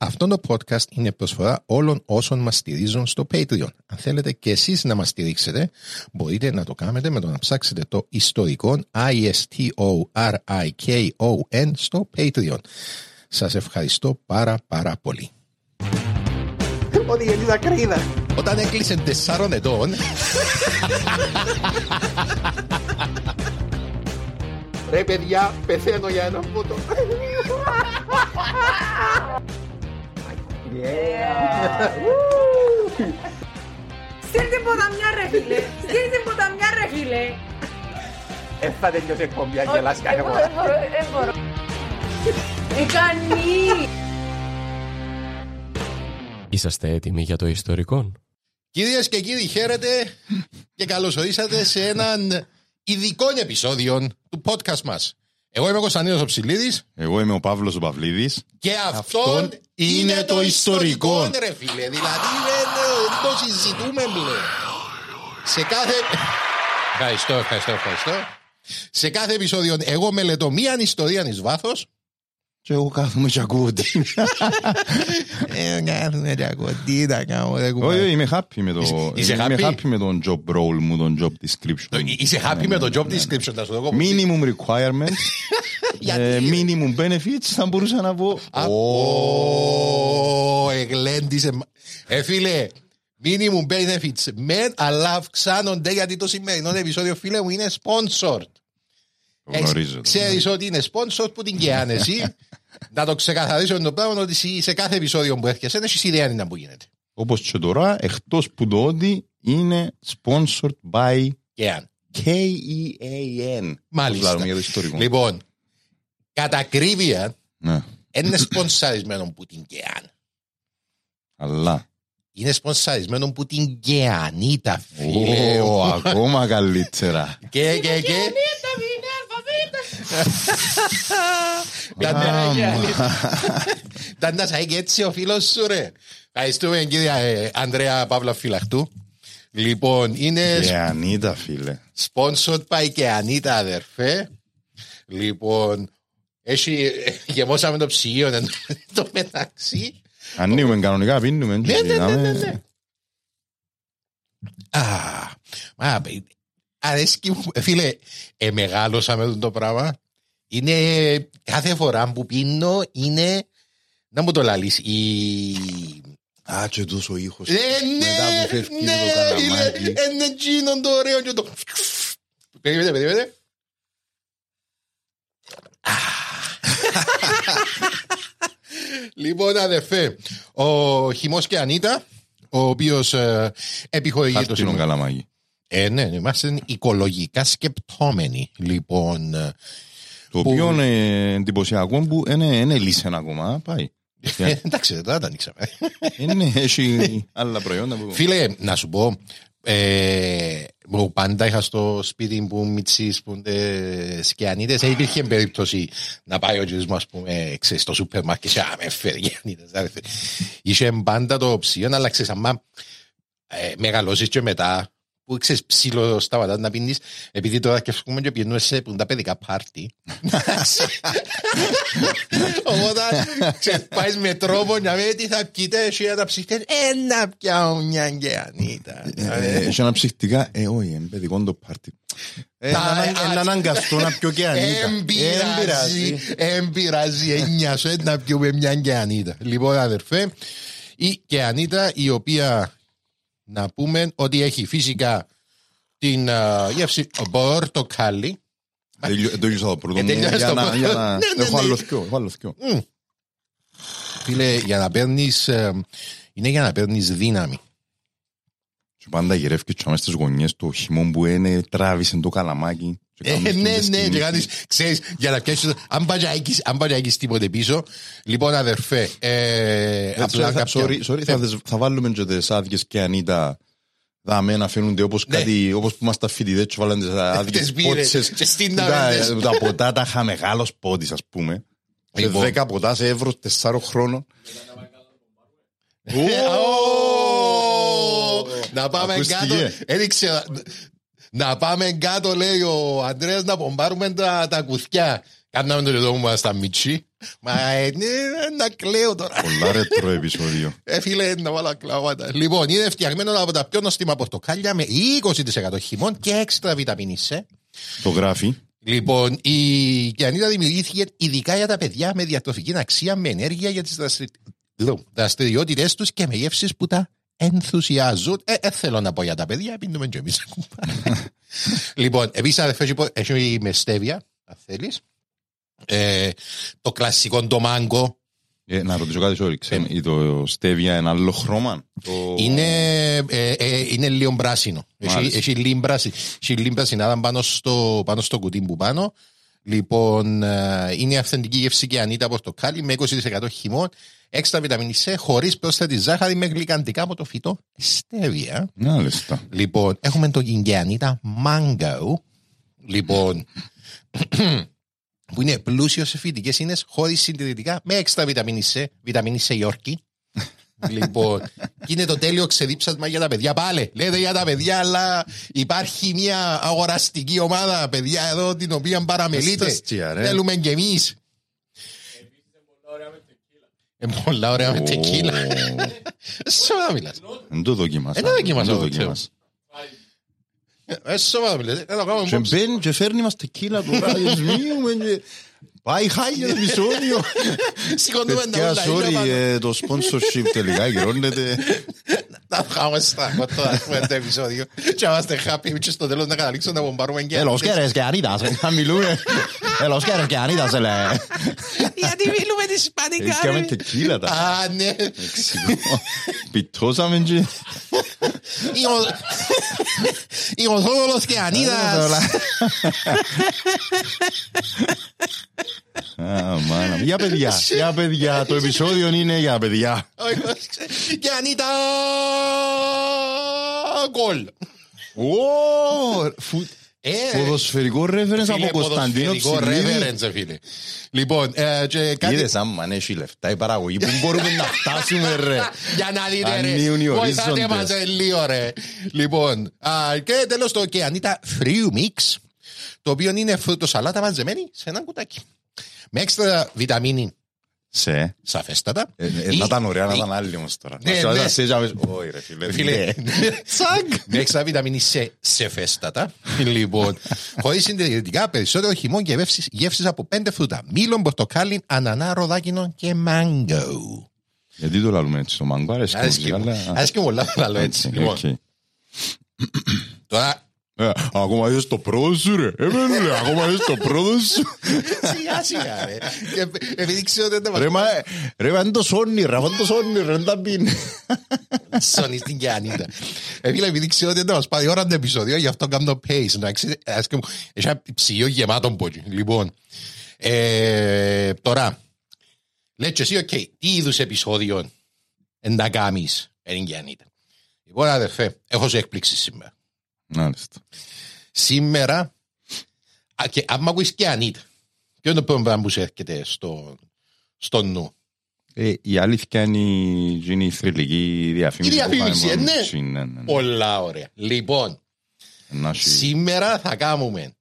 Αυτό το podcast είναι προσφορά όλων όσων μας στηρίζουν στο Patreon. Αν θέλετε και εσείς να μας στηρίξετε, μπορείτε να το κάνετε με το να ψάξετε το ιστορικό I-S-T-O-R-I-K-O-N στο Patreon. Σας ευχαριστώ πάρα πάρα πολύ. Ότι γεννήσα κρίδα. Όταν έκλεισε τεσσάρων ετών, Ρε παιδιά, πεθαίνω για ένα φώτο. Στείλ την ποταμιά ρε φίλε. Στείλ την ποταμιά ρε φίλε. Ε, θα τελειώσει η εκπομπή, αν γελάς κάθε Εγώ φορά. δεν μπορώ, δεν μπορώ. Εκανή. Είσαστε έτοιμοι για το ιστορικό; κυρίες και κύριοι χαίρετε και καλώς ορίσατε σε έναν ειδικό επεισόδιο του podcast μας. Εγώ είμαι ο Κωνσταντίνος Οψηλίδης Εγώ είμαι ο Παύλος ο Παυλίδης. και αυτό Αυτόν είναι το ιστορικό ιστορικό. ρε φίλε. Δηλαδή δεν δεν το συζητούμε πλέον. Σε κάθε... Ευχαριστώ, ευχαριστώ, ευχαριστώ. Σε κάθε επεισόδιο εγώ μελετώ μία ιστορία εις βάθος Και εγώ κάθομαι και ακούω τι. Ε, κάθομαι και ακούω τι τα κάνω ρε Όχι, κουμπάρε. όχι, είμαι happy με το... Είσαι Είμαι happy? happy με τον job role μου, τον job description. Είσαι happy με το job description να σου το πω. Minimum requirements, Γιατί; ε, minimum benefits, θα μπορούσα να πω. Ω, εγλέντισε. Ε, φίλε, minimum benefits men, αλλά αυξάνονται γιατί το σημερινό επεισόδιο, φίλε μου, είναι sponsored. Το γνωρίζω. το. Ξέρεις ότι είναι sponsored που την κεάνε εσύ; Να το ξεκαθαρίσω το πράγμα ότι σε- σε κάθε επεισόδιο που έρχεσαι, έχεις ιδέα είναι που γίνεται. Όπως και τώρα, εκτός που το ότι είναι sponsored by Και αν. K-E-A-N. Μάλιστα. Όπως λέμε για το ιστορικό. Λοιπόν, κατά ακρίβεια, Ναι, είναι σπονσαρισμένο που την κεάν. αλλά. Είναι σπονσαρισμένο που την κεανίτα, φίλε. Ω, ακόμα καλύτερα. Και, και, και. Ήταν να σάει και έτσι ο φίλος σου ρε. Ευχαριστούμε κύριε ε, Ανδρέα Παύλα Φυλαχτού. Λοιπόν, είναι Και ανίτα, φίλε. sponsored by και Ανίτα αδερφέ. Λοιπόν, έχει, γεμώσαμε το ψυγείο εν το μεταξύ. Ανοίγουμε κανονικά, πίνουμε. Ναι, ναι, ναι, ναι, ναι. Α, μα, αρέσκει μου. Ε, Φίλε, ε, μεγάλωσα με το πράγμα. Είναι κάθε φορά που πίνω είναι. Να μου το λαλείς. Η... Α, και τόσο ήχος. Ε, ναι, Μετά που φεύγει ναι, το καλαμάκι. είναι- Είναι εκείνο το ωραίο και το... Περίμενε, περίμενε. Α. Λοιπόν, αδερφέ, ο Χιμός και Ανίτα, ο οποίος ε, επιχορηγεί το Χάρτινο σύμβολο. καλαμάκι. Ε, ναι, είμαστε οικολογικά σκεπτόμενοι. Λοιπόν, ε, Το Που- οποίο είναι εντυπωσιακό που είναι, είναι λύσεν ακόμα. Πάει. ε, εντάξει, τώρα τα ανοίξαμε. Είναι, έχει άλλα προϊόντα που... Φίλε, να σου πω, ε, που πάντα είχα στο σπίτι που μητσείς που είναι σκιανίτες, δεν υπήρχε περίπτωση να πάει ο κύριος μου, ας πούμε, ξέρεις, στο σούπερ μάρκετ και «Α, με φέρει σκιανίτες». ρε φίλε. Είχε πάντα το ψίον, αλλά ξέρεις, άμα ε, μεγαλώσεις και μετά, που ξέρεις ψηλό σταματάς να πίνεις επειδή τώρα και φύγουμε και πίνουμε σε που είναι τα παιδικά πάρτι. Οπότε ξέρεις πάεις με τρόπο να weet τι θα πείτε εσύ να τα ψυχτές ένα πιάω μια και ανίτα. Ε, Έχει αναψυχτικά, ε, όχι, είναι παιδικό το πάρτι. Ε, Τα- να- να- Να αναγκαστώ να πιω και ανίτα. Εν πειράζει, εν πειράζει, έννοια σου να πιούμε μια και ανίτα. Λοιπόν αδερφέ, η και ανίτα η οποία να πούμε ότι έχει φυσικά την α, γεύση πορτοκάλι. Τελειώ- Τελείωσα το πρώτο Ε, μου. τελειώσες για το να- πρώτο. για να- Ναι, ναι, Έχω ναι. άλλο δυο, έχω άλλο δυο. Φίλε, για να παίρνεις. είναι για να παίρνεις δύναμη. Και πάντα γυρεύκεις και μέσα στις γωνιές του χειμών που είναι τράβησε το καλαμάκι. Και Ε, κάνεις ναι, τις ναι, και κινήσεις. κάνεις, ξέρεις, για να πιάσεις, αν πάει να έχεις- αν πάει να έχεις τίποτε πίσω, λοιπόν αδερφέ, ε, Έτσι, απλά θα- κάποια... sorry, sorry, θα δες- Θα βάλουμε και τις άδειες και ανίτα δάμε να φαίνονται όπως Ναι. κάτι, όπως που είμαστε φοιτητές και βάλαν τις άδειες Τις μπύρες πότσες. και στην Τα- ταβέντες. Τα ποτά τα είχα μεγάλος πότης ας πούμε. Και Λοιπόν. δέκα ποτά σε εύρος τεσσάρων χρόνων. Ε, ω, Να πάμε Ακούστηκε. κάτω. Έδειξε. Να πάμε κάτω, λέει ο Αντρέας, να πομπάρουμε τα, τα κουθιά. Κάναμε το εδώ μου στα μιτσί. Μα ε, ναι, να κλαίω τώρα. Πολλά ρετρό επεισόδιο. Ε, φίλε, να βάλω κλάματα. Λοιπόν, είναι φτιαγμένο από τα πιο νοστιμα πορτοκάλια με 20% χυμών και έξτρα βιταμίνης C. Το γράφει. Λοιπόν, η κιανίδα δημιουργήθηκε ειδικά για τα παιδιά με διατροφική αξία, με ενέργεια για τις δραστηριότητες τους και με γεύσεις που τα ενθουσιάζουν. Ε, ε, θέλω να πω για τα παιδιά, πίνουμε και εμείς. λοιπόν, επίση, αδερφέ, έχει πο- έχει με στέβια, αν θέλεις. Ε, το κλασικό το μάγκο. Ε, να ρωτήσω κάτι, sorry, ξέρω, το στέβια ένα άλλο χρώμα; Το- Είναι, ε, ε, είναι λίγο πράσινο. Έχει, Μάλιστα. έχει λίγο πράσινο. Έχει λίγο πρασινάδα πάνω στο, πάνω στο κουτί που πάνω. Λοιπόν, ε, είναι αυθεντική γεύση και ανίτα πορτοκάλι με 20% χυμό, έξτρα βιταμίνη C, χωρίς πρόσθετη ζάχαρη με γλυκαντικά από το φυτό στέβια. Μάλιστα. Λοιπόν, έχουμε το γκινγκιανίτα mango. Λοιπόν, που είναι πλούσιος σε φυτικέ ίνε, χωρίς συντηρητικά, με έξτρα βιταμίνη C, βιταμίνη C Yorkie. Λοιπόν, και είναι το τέλειο ξεδίψασμα για τα παιδιά. Πάλε, λέτε για τα παιδιά, αλλά υπάρχει μια αγοραστική ομάδα, παιδιά, εδώ την οποία παραμελείτε. Είστε αστεία, ρε. Θέλουμε κι εμείς. Είναι πολλά ωραία με τεκίλα. Σοβαρά μιλάς. Δεν το δοκίμασα. Ε, δεν δοκίμασα, Δεν το εγώ, δοκίμασα. Ε, σοβαρά μιλάς. Να το κάνουμε Και box. μπαίνει και φέρνει μας τεκίλα τώρα, δεσμίουμε και... Πάει χάλια το επεισόδιο. Σηκώνουμε τα Παιδιά, ούλα, είναι sorry, πάνω. ε, το sponsorship τελικά γυρώνεται. Να βγάμε στα κόττα έχουμε το επεισόδιο και να είμαστε happy και στο τέλος να καταλήξουμε να μπομπάρουμε και Los quieres que anitas, να μιλούμε. Ε, Los quieres que anitas, ε, λέει. Γιατί μιλούμε τη Ισπανικά Είχαμε ρε. τεκίλα τα. Α, ναι. Πιτώσαμε και... Είμαι- Είμαι ο Θόδωρος και Ανίδας. Α, μάνα μου. Για παιδιά, για παιδιά. Το επεισόδιο είναι για παιδιά. Όχι, όχι. Και Ανίτα γκολ. Ω, φου- Ε, Ποδοσφαιρικό reference φίλε, από Κωνσταντίνο ποδοσφαιρικό Ψηλίδη. reference, φίλε. Λοιπόν, ε, και κάτι... Είδες αν έχει λεφτά η παραγωγή που μπορούμε να φτάσουμε ρε. Για να δείτε Ανοίγουν οι ρε. Βοηθάτε ορίζοντες. μας ε, λίγο ρε. Λοιπόν, α, και τέλος το και Ανίτα Free Mix, το οποίο είναι φρουτοσαλάτα μαζεμένη σε ένα κουτάκι. Με έξτρα βιταμίνη Σε. σαφέστατα. Ε, ε, Ή- Να ήταν ωραία, να ή- ήταν άλλη όμως τώρα. Ναι, Να σου ναι. άρεσε, τζάβες, Όχι ρε φίλε. Φίλε, ναι. Τσακ. με έξτρα βιταμίνη σε, σε φέστατα. λοιπόν, χωρίς συντηρητικά, περισσότερο χυμό και γεύσεις, γεύσεις από πέντε φρούτα. Μήλο, πορτοκάλι, ανανά, ροδάκινο και μάγκο. Γιατί το λαλούμε έτσι το μάγκο, αρέσει και Αρέσκει μου, μου. αλλά- Αρέσκει μου πολλά να λέω έτσι. Έτσι, Λοιπόν, οκ. τώρα Ε, Ακόμα είδες το πρώτο σου ρε. Ε, βέβαια, ακόμα είδες το πρώτο σου. Σιγά σιγά ρε. Και Επειδή ξέρω ότι δεν Ρε, μα, ε, ρε, μα είναι το σόνι, ρε, μα είναι το σόνι, ρε, δεν τα πίνει. Σόνι στην Κεανίτα. Επειδή επειδή ξέρω ότι δεν μας πάει η ώρα το επεισόδιο, γι' αυτό κάνω pace. Εντάξει, ας και μου, έχει ένα ψυγείο γεμάτο πόκι. Λοιπόν, ε, τώρα, λέει και εσύ, οκ, τι είδους επεισόδιο εν τα κάνεις εν Κεανίτα. Λοιπόν, αδερφέ, έχω σου έκπληξη σήμερα. Μάλιστα. Σήμερα, α, και άμα ακούεις Κεανίτα, ποιο είναι το πρώτο πράγμα που σου έρχεται στο, στο νου; Ε, η αλήθεια είναι η- είναι η θρηλυκή διαφήμιση. Η που διαφήμιση, είχαμε ε, ναι. μόνο- ναι, ναι, ναι. Πολλά ωραία. Λοιπόν, Να έχει- Σήμερα θα κάνουμε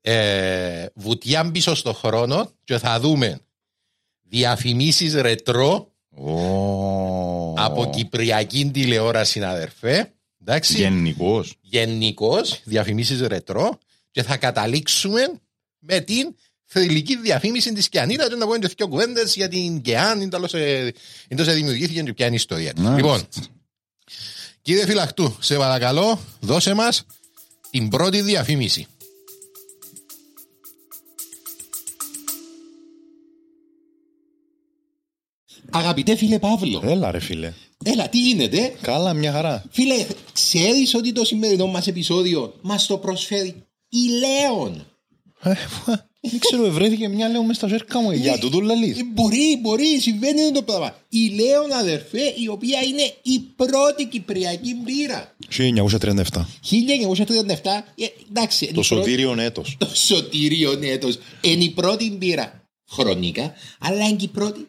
ε, βουτιά πίσω στο χρόνο και θα δούμε διαφημίσεις ρετρό Ω. από κυπριακή τηλεόραση, αδερφέ. Εντάξει. Γενικός. Γενικώ, διαφημίσεις ρετρό και θα καταλήξουμε με την θρηλυκή διαφήμιση της Κιανίτα και να πούμε και δύο κουβέντες για την Κιάν, είναι τόσο ε, δημιουργήθηκε και ποια είναι η ιστορία της. Να, Λοιπόν, κύριε Φυλαχτού, σε παρακαλώ, δώσε μας την πρώτη διαφήμιση. Αγαπητέ φίλε Παύλο, Έλα ρε φίλε. Έλα τι γίνεται; Καλά, μια χαρά. Φίλε, ξέρεις ότι το σημερινό μας επεισόδιο μας το προσφέρει η Λέων; Ε, Δεν ξέρω, βρέθηκε μια λέω μες στα ζέρκα μου. Για τούτο λαλείς. Ε, Μπορεί, μπορεί, συμβαίνει το πράγμα. Η Λέων αδερφέ, η οποία είναι η πρώτη κυπριακή μπύρα. 1937. 1937, ε, εντάξει. είναι Το η πρώτη- σωτήριον έτος. Το σωτήριο έτος. Είναι η πρώτη μπύρα χρονικά, αλλά είναι και η πρώτη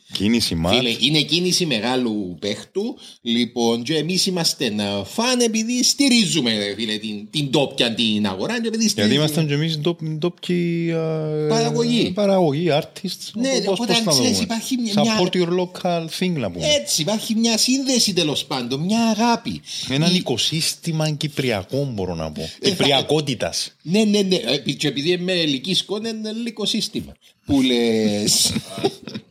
Κίνηση μάτς. Φίλε, είναι κίνηση μεγάλου παίχτου. Λοιπόν, και εμείς είμαστε να φαν επειδή στηρίζουμε ρε φίλε, την, την τόπια την αγορά. Και επειδή Γιατί στηρίζουμε- ήμασταν και εμείς ντόπιοι Παραγωγή. Παραγωγή, artists. Ναι, Πώς- οπότε πώς να ξέρεις, δούμε. υπάρχει μια- Support your local thing να πούμε. Έτσι, υπάρχει μια σύνδεση τέλος πάντων, μια αγάπη. Έναν Η- οικοσύστημα κυπριακό μπορώ να πω. θα- Κυπριακότητας. Ναι, ναι, ναι. Ε, Και επειδή είμαι ελική σκόνη, είναι ελληνικό σύστημα. Που λες.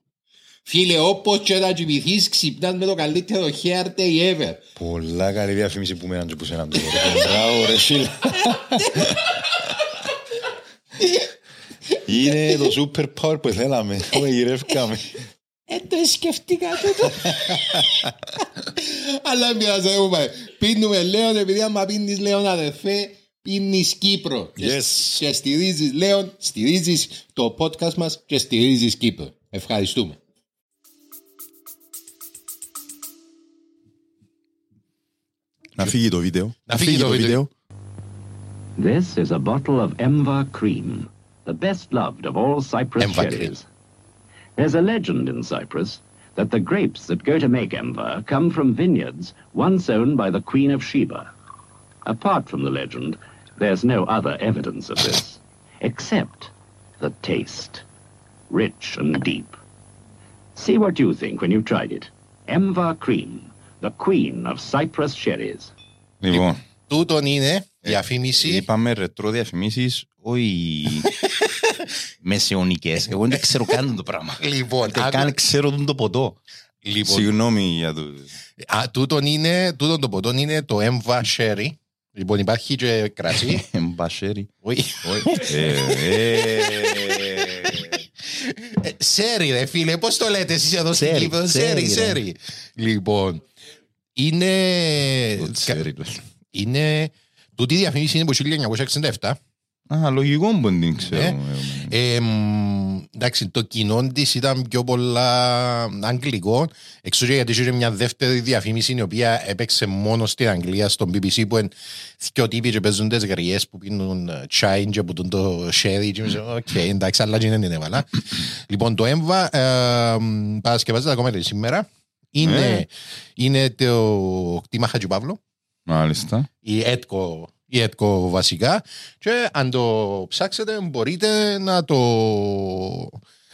Φίλε, όπως και να κοιμηθείς, ξυπνάς με το καλύτερο hair day ever. Πολλά καλή διαφήμιση που μέναν και που σέναν τώρα. Μπράβο ρε φίλε. Είναι το super power που θέλαμε. Το γυρεύκαμε. Ε, το σκεφτήκα τούτο. Αλλά μοιάζει, δεν μου πάει. Πίνουμε Λέον, επειδή άμα πίνεις Λέον αδερφέ, πίνεις Κύπρο. Και- Yes. Και στηρίζεις Λέον, στηρίζεις το podcast μας και στηρίζεις Κύπρο. Ευχαριστούμε. Na video. Na video. This is a bottle of Emva cream, the best loved of all Cyprus Emva cherries. Cream. There's a legend in Cyprus that the grapes that go to make Emva come from vineyards once owned by the Queen of Sheba. Apart from the legend, there's no other evidence of this, except the taste. Rich and deep. See what you think when you've tried it. Emva cream. The queen of Cyprus cherries. Λοιπόν, Τούτον είναι διαφήμιση. είπαμε ρετρό διαφημίσεις, όχι μεσαιωνικές. Εγώ δεν ξέρω καν το πράγμα. Λοιπόν, Δεν άκου- καν ξέρω το ποτό. Λοιπόν, Συγγνώμη για το... α, τούτον είναι, τούτον το ποτό είναι το Emva Sherry. Λοιπόν, υπάρχει και κρασί. Μπασέρι. Όχι. Ε, ε, Ε, Σέρι, ρε φίλε, πώς το λέτε εσείς εδώ στην Σέρι, Κύπρο; σέρι, Σέρι, ρε. σέρι. Λοιπόν, είναι. το sherry του. Είναι. Τούτη η διαφήμιση είναι από 1967. Α, λογικό που δεν την ξέρω. Ναι. Ε, μ, εντάξει, το κοινό της ήταν πιο πολλά αγγλικό. Εξού και γιατί είχε μια δεύτερη διαφήμιση η οποία έπαιξε μόνο στην Αγγλία, στον BBC, που είναι δύο τύποι και παίζουν τις γριές που πίνουν ε, τσάι και που το sherry. Και είμαι σε, Οκ, εντάξει, αλλά και δεν είναι έβαλα. λοιπόν, το έμβα ε, μ, παρασκευάζεται ακόμα και σήμερα. Είναι, Ναι. είναι το κτήμα Χατζηπαύλου Μάλιστα. η έτκο, η έτκο βασικά και αν το ψάξετε μπορείτε να το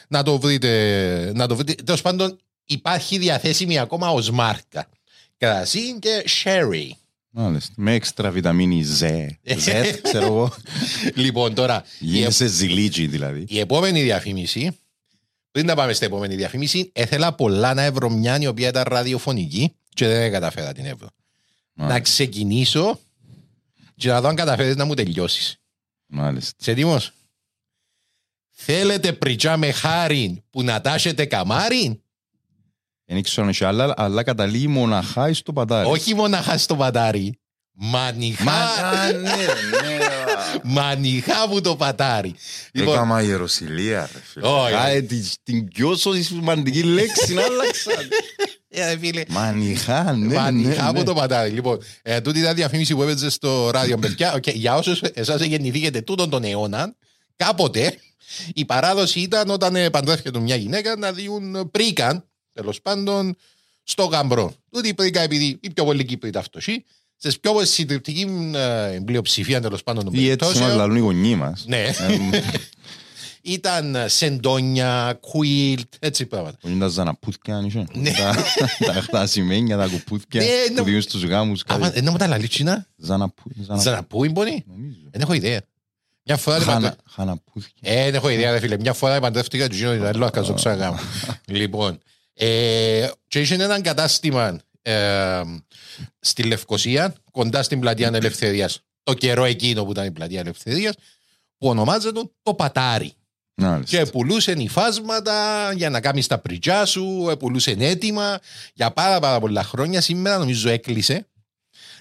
να το βρείτε να το βρείτε τέλος πάντων υπάρχει διαθέσιμη ακόμα ως μάρκα κρασί και sherry Μάλιστα. Με έξτρα βιταμίνη Z. Z, ξέρω εγώ. λοιπόν τώρα η, Γίνεσαι ζηλίτζι δηλαδή. η επόμενη διαφήμιση πριν να πάμε στην επόμενη διαφήμιση έθελα πολλά να βρω μια η οποία ήταν ραδιοφωνική και δεν καταφέρα την εύρω να Μάλιστα. ξεκινήσω και να δω αν καταφέρεις να μου τελειώσεις Μάλιστα. Είσαι έτοιμος; Θέλετε πριτσά με χάριν που να τάσετε καμάριν; Δεν ήξερα αν είχε άλλα, αλλά καταλήγει μοναχά στο πατάρι. Όχι μοναχά στο πατάρι. Μανιχά. Μα, α, ναι, ναι. Μανιχά που το πατάρι. Λοιπόν, Έκαμα Ιεροσιλία, ρε φίλε. Όχι. Α, ε, την- Την πιο σημαντική λέξη να άλλαξα. ε, φίλε, Μανιχά, ναι, ναι, Μανιχά ναι. από το πατάρι. Λοιπόν, ε, τούτη ήταν διαφήμιση που έπαιζε στο ράδιο. Παιδιά, οκ, για όσους εσάς γεννηθήκατε τούτον τον αιώνα, κάποτε η παράδοση ήταν όταν ε, παντρεύτηκε μια γυναίκα να διούν πρίκαν, τέλος πάντων, στο γαμπρό. Τούτη η πρίκα, επειδή οι πιο πολλοί Κύπροι ήταν φτωχοί, σε πιο συντριπτική ε, πλειοψηφία τέλος πάντων των Ή έτσι μας περιπτώσεων. λαλούν οι γονείς μας. Ναι, Ε, ήταν ε, σεντόνια, κουίλτ, έτσι πράγματα. που είναι τα ζαναπούθκια, αν είχε. Ναι. Τα- τα- Τα ασημένια, τα κουπούθκια Ναι, ναι. που δίνουν στους γάμους. κάτι. Άμα, δεν μου τα λαλίτσινα, Ζαναπού- ζανα- Ζαναπού είναι πονή. νομίζω. Δεν έχω ιδέα. Μια φορά δεν Χανα- παντρε- Χαναπούθκια. Ε, δεν έχω ιδέα, ρε φίλε. Μια φορά παντρεύτηκα τους Γίνο Ιταλό, ακαζό ξαναγάμω. Λοιπόν, ε, και είχε έναν κατάστημα ε, στη Λευκοσία, κοντά στην πλατεία Ελευθερίας, το καιρό εκείνο που ήταν η πλατεία Ελευθερίας, που ονομάζεται το Πατάρι. Μάλιστα. Και πουλούσε υφάσματα για να κάνει τα πριτσιά σου, ε, πουλούσε έτοιμα για πάρα, πάρα πολλά χρόνια. Σήμερα νομίζω έκλεισε.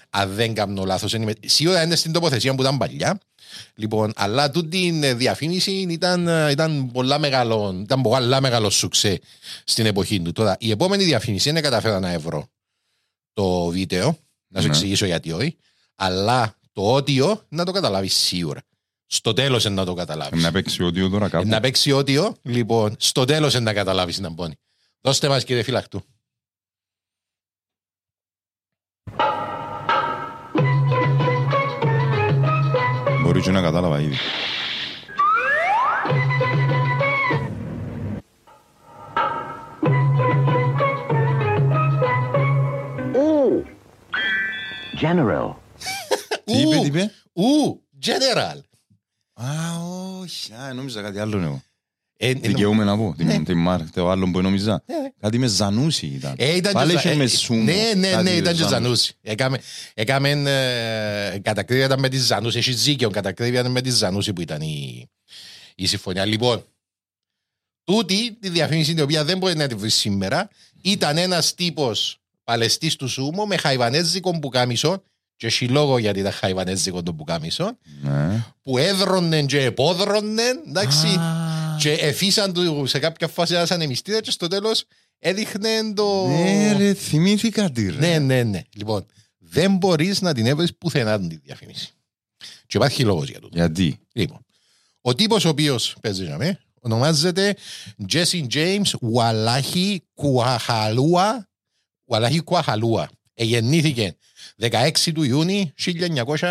Αν δεν κάνω λάθος, σίγουρα είναι στην τοποθεσία που ήταν παλιά. Λοιπόν, αλλά τούτη την ε, διαφήμιση ήταν, ε, ήταν, πολλά μεγάλο, ήταν πολλά μεγάλο σουξέ στην εποχή του. Τώρα, η επόμενη διαφήμιση δεν καταφέρα να ευρώ το βίντεο, να σου Ναι. εξηγήσω γιατί όχι, αλλά το ότιο να το καταλάβεις σίγουρα. Στο τέλος να το καταλάβεις. Να παίξει όδιο τώρα κάπου. Να παίξει ότιο, λοιπόν, στο τέλος να καταλάβεις να μπώνει. Δώστε μας, κύριε φυλακτού. Μπορεί και να κατάλαβα ήδη. General. Τι είπε, τι είπε; Ου, general. Α, όχι. Α, νόμιζα κάτι άλλο εγώ. Ε, ε, Δικαιούμαι να πω. Ναι. Την- Την Μάρ, το άλλο που νόμιζα. Κάτι με Ζανούσι ήταν. Ε, ήταν Πάλι και είχε Ζα- με ε, Σούμο. Ναι, ναι, Κάτι ναι, ήταν και Ζανούσι. Ζανούση. Έκαμε, έκαμε ε, κατακρίβεια ήταν με τη Ζανούση. Έχεις δίκαιο, κατακρίβεια ήταν με τη Ζανούση που ήταν η, η συμφωνία. Λοιπόν, τούτη τη διαφήμιση την οποία δεν μπορεί να τη βρεις σήμερα ήταν ένας τύπος παλαιστής του Σούμο με χαϊβανέζικο πουκάμισο και έχει λόγο γιατί ήταν χαϊβανέζικο το πουκάμισο Ναι. που έδρωνε και επόδρωνε εντάξει και εφήσαν του σε κάποια φάση ένα ανεμιστήρα και στο τέλος έδειχνε το... Ναι, ρε, θυμήθηκα τι ρε. Ναι, ναι, ναι. Λοιπόν, δεν μπορείς να την έβρεις πουθενά την διαφήμιση. Και υπάρχει λόγος για το. Γιατί; Λοιπόν, ο τύπος ο οποίος παίζει για μέ, ονομάζεται Jesse James Walahi Κουαχαλούα. Walahi Κουαχαλούα. Εγεννήθηκε 16 του Ιούνιου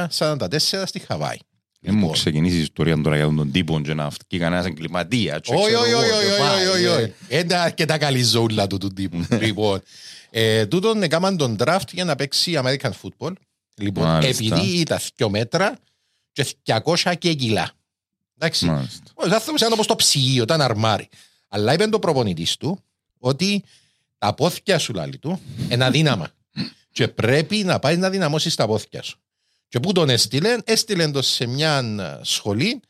1944 στη Χαβάη. Δεν μου ξεκινήσεις η ιστορία τώρα για τον τύπο και να βγει κανένας εγκληματίας. και Όχι, ξέρω όχι, εγώ, όχι, και όχι, πάει, όχι, ε. όχι. Είναι αρκετά καλή ζούλα του του τύπου. Λοιπόν, ε, τούτον έκαναν τον draft για να παίξει American football. Λοιπόν, Μάλιστα. επειδή ήταν 2 μέτρα και 200 και κιλά. Εντάξει. Μάλιστα. Ο άνθρωπος ήταν όπως το ψυγείο, ήταν αρμάρι. Αλλά είπε το προπονητής του ότι τα πόθηκια σου, λάλη του, είναι αδύναμα. και πρέπει να πάει να δυναμώσεις τα πόθηκια σου. Και πού τον έστειλε, έστειλε τον σε μια ε, σχολή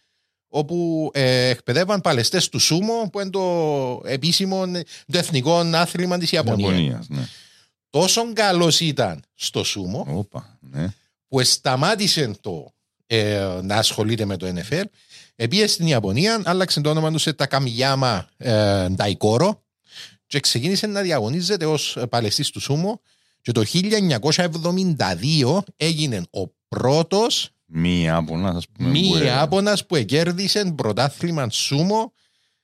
όπου ε, εκπαιδεύαν παλαιστές του Σούμο που είναι το επίσημο, ε, το εθνικό άθλημα της Ιαπωνίας. Ιαπωνίας, ναι. Τόσο καλός ήταν στο Σούμο Όπα, ναι. που σταμάτησε το, ε, να ασχολείται με το NFL. Επίε στην Ιαπωνία, άλλαξε το όνομα του σε Τακαμιγιάμα ε, Νταϊκόρο και ξεκίνησε να διαγωνίζεται ως παλαιστής του Σούμο και το 1972 έγινε ο πρώτος Μη Ιάπωνας, ας πούμε. μη που, ε, Ιάπωνας που εκέρδισε πρωτάθλημα Σούμο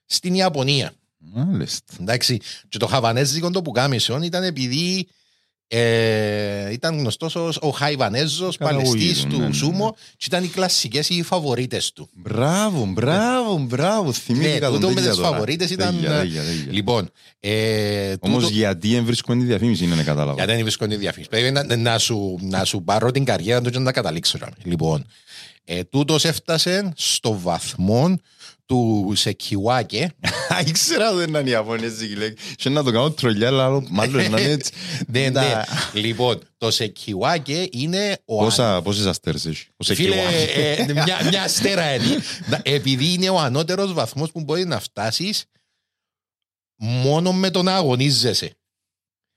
στην Ιαπωνία. Μάλιστα. Εντάξει, και το χαβανέζικο το που κάμισον ήταν επειδή ε, ήταν γνωστός ως ο Χαϊβανέζος Καταγωγή παλαιστής του, του ναι, ναι. Σούμο και ήταν οι κλασικές οι φαβορίτες του. Μπράβο, μπράβο, μπράβο. Ναι, Θυμήθηκα τον τούτο με τέτοια τις τώρα. φαβορίτες ήταν... Τέλεια, τέλεια, τέλεια. Λοιπόν, ε, Όμως τούτο- γιατί δεν βρίσκω τη διαφήμιση είναι να κατάλαβα. γιατί δεν βρίσκω τη διαφήμιση. Πρέπει να, να, σου, να σου πάρω την καριέρα του και να τα καταλήξω. ρε. Λοιπόν, ε, τούτος έφτασε στο βαθμό του Σεκιουάκε Α, ήξερα ότι δεν ήταν Ιαπωνέζικη λέξη. Και να το κάνω τρολιά, αλλά μάλλον να είναι έτσι. ναι, ναι. Να- Λοιπόν, το Σεκιουάκε είναι ο Πόσα, πόσες αστέρες έχει. Ο Φίλε, Σεκιουάκη. ε, μια, μια αστέρα είναι. Να- Επειδή είναι ο ανώτερος βαθμός που μπορεί να φτάσεις μόνο με το να αγωνίζεσαι.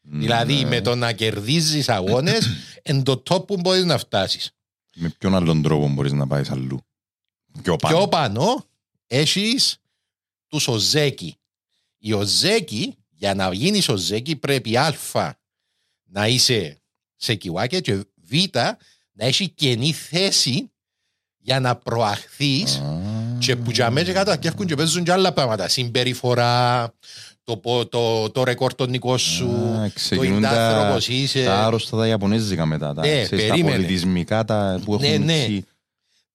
Δηλαδή Ναι. με το να κερδίζεις αγώνες εν το top που μπορείς να φτάσεις. Με ποιον άλλον τρόπο μπορείς να πάεις αλλού; Πιο πάνω. Πιο πάνω έχει του Οζέκι. Οι Οζέκι, για να γίνει Οζέκι, πρέπει Α να είσαι σε κιουάκια και Β να έχει καινή θέση για να προαχθείς Α. και που για μέσα κάτω αρκεύκουν και παίζουν και άλλα πράγματα. Συμπεριφορά, το, πο- το, το ρεκόρ των δικό σου, Α, το ξεκινούν ιντάνθρωπος τα, είσαι. τα άρρωστα τα Ιαπωνέζικα μετά. Τα, Ναι, ξέρεις, τα περίμενε. πολιτισμικά τα, που Ναι, έχουν ναι. εκεί.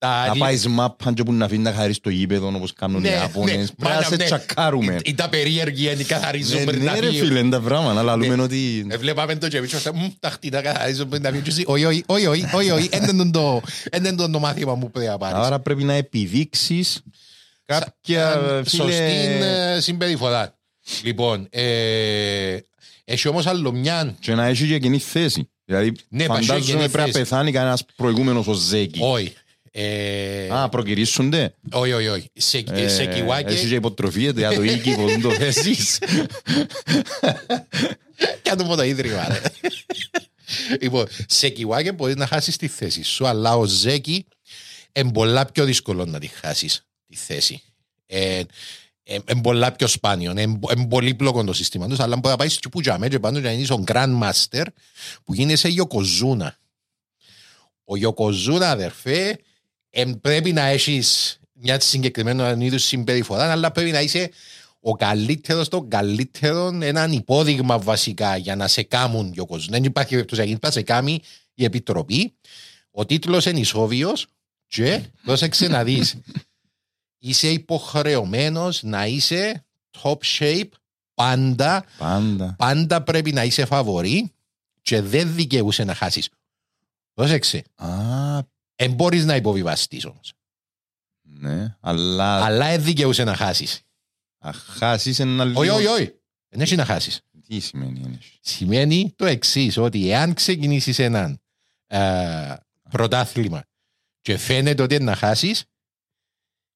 Τα Να λι- πάεις μάπαν και που να αφήνει να χαρείς το γήπεδο όπως κάνουν οι Ναι, Ιαπωνές. ναι, Πρέπει να μάνα, σε ναι. τσακάρουμε. Ή τα περίεργη είναι καθαρίζουν Ναι, πριν ναι τα ρε φύγουν. φίλε, είναι τα πράγματα. Αλλά λέμε ότι... Ε, Βλέπαμε το και εμείς ώστε, «Μμ, τα χτίνα καθαρίζουν πριν τα φύγουν. Και εσύ, Όχι, όχι, όχι, όχι, όχι, όχι, εν δεν το- εν δεν το το μάθημα μου πρέπει να πάρεις. Άρα πρέπει να επιδείξεις κάποια Σαν Σωστή φίλε... ε, συμπεριφορά. Λοιπόν, ε, έχει όμως άλλο μια Και να έχει και κοινή θέση. Δηλαδή Ναι, πα, έχει φαντάζομαι κοινή πρέπει να θέση. πεθάνει κανένας προηγούμενος ο Ζέκη. Όχι. Ε, Α, προκυρήσονται. Όχι, όχι, όχι. Σε, Ε, σε Έχει κιουάκε. και υποτροφία για το οίκη που δεν το θέσεις. Κάτω από το ίδρυμα. ρε. λοιπόν, σε κιουάκε μπορείς να χάσεις τη θέση σου, αλλά ο Ζέκι είναι πολλά πιο δύσκολο να τη χάσεις τη θέση. Ε, είναι πολλά πιο σπάνιο. Είναι πολύ πλοκό το σύστημα τους, αλλά μπορείς να πάεις στο Πουτζαμέ και πάνω και να είσαι ο Grandmaster που γίνεσαι Ιοκοζούνα. Ο Ιοκοζούνα, αδερφέ, εμ, πρέπει να έχεις μια συγκεκριμένη είδους συμπεριφορά, αλλά πρέπει να είσαι ο καλύτερος των καλύτερων, έναν υπόδειγμα βασικά για να σε κάμουν Ιοκοζούνα. Δεν υπάρχει περίπτωση να γίνει, πρέπει να σε κάμει η επιτροπή. Ο τίτλος είναι ισόβιος και πρόσεξε να δεις. είσαι υποχρεωμένος να είσαι top shape πάντα. Πάντα. Πάντα πρέπει να είσαι φαβορή και δεν δικαιούσε να χάσεις. Πρόσεξε. Α, Δεν μπορείς να υποβιβαστείς όμως. ναι. Αλλά Αλλά δεν δικαιούσε να χάσεις. να χάσεις ένα λίγο... Όχι, όχι, όχι. Δεν έχει να χάσεις. Τι σημαίνει είναι. Σημαίνει το εξής, ότι εάν ξεκινήσεις έναν ε, πρωτάθλημα και φαίνεται ότι είναι να χάσεις,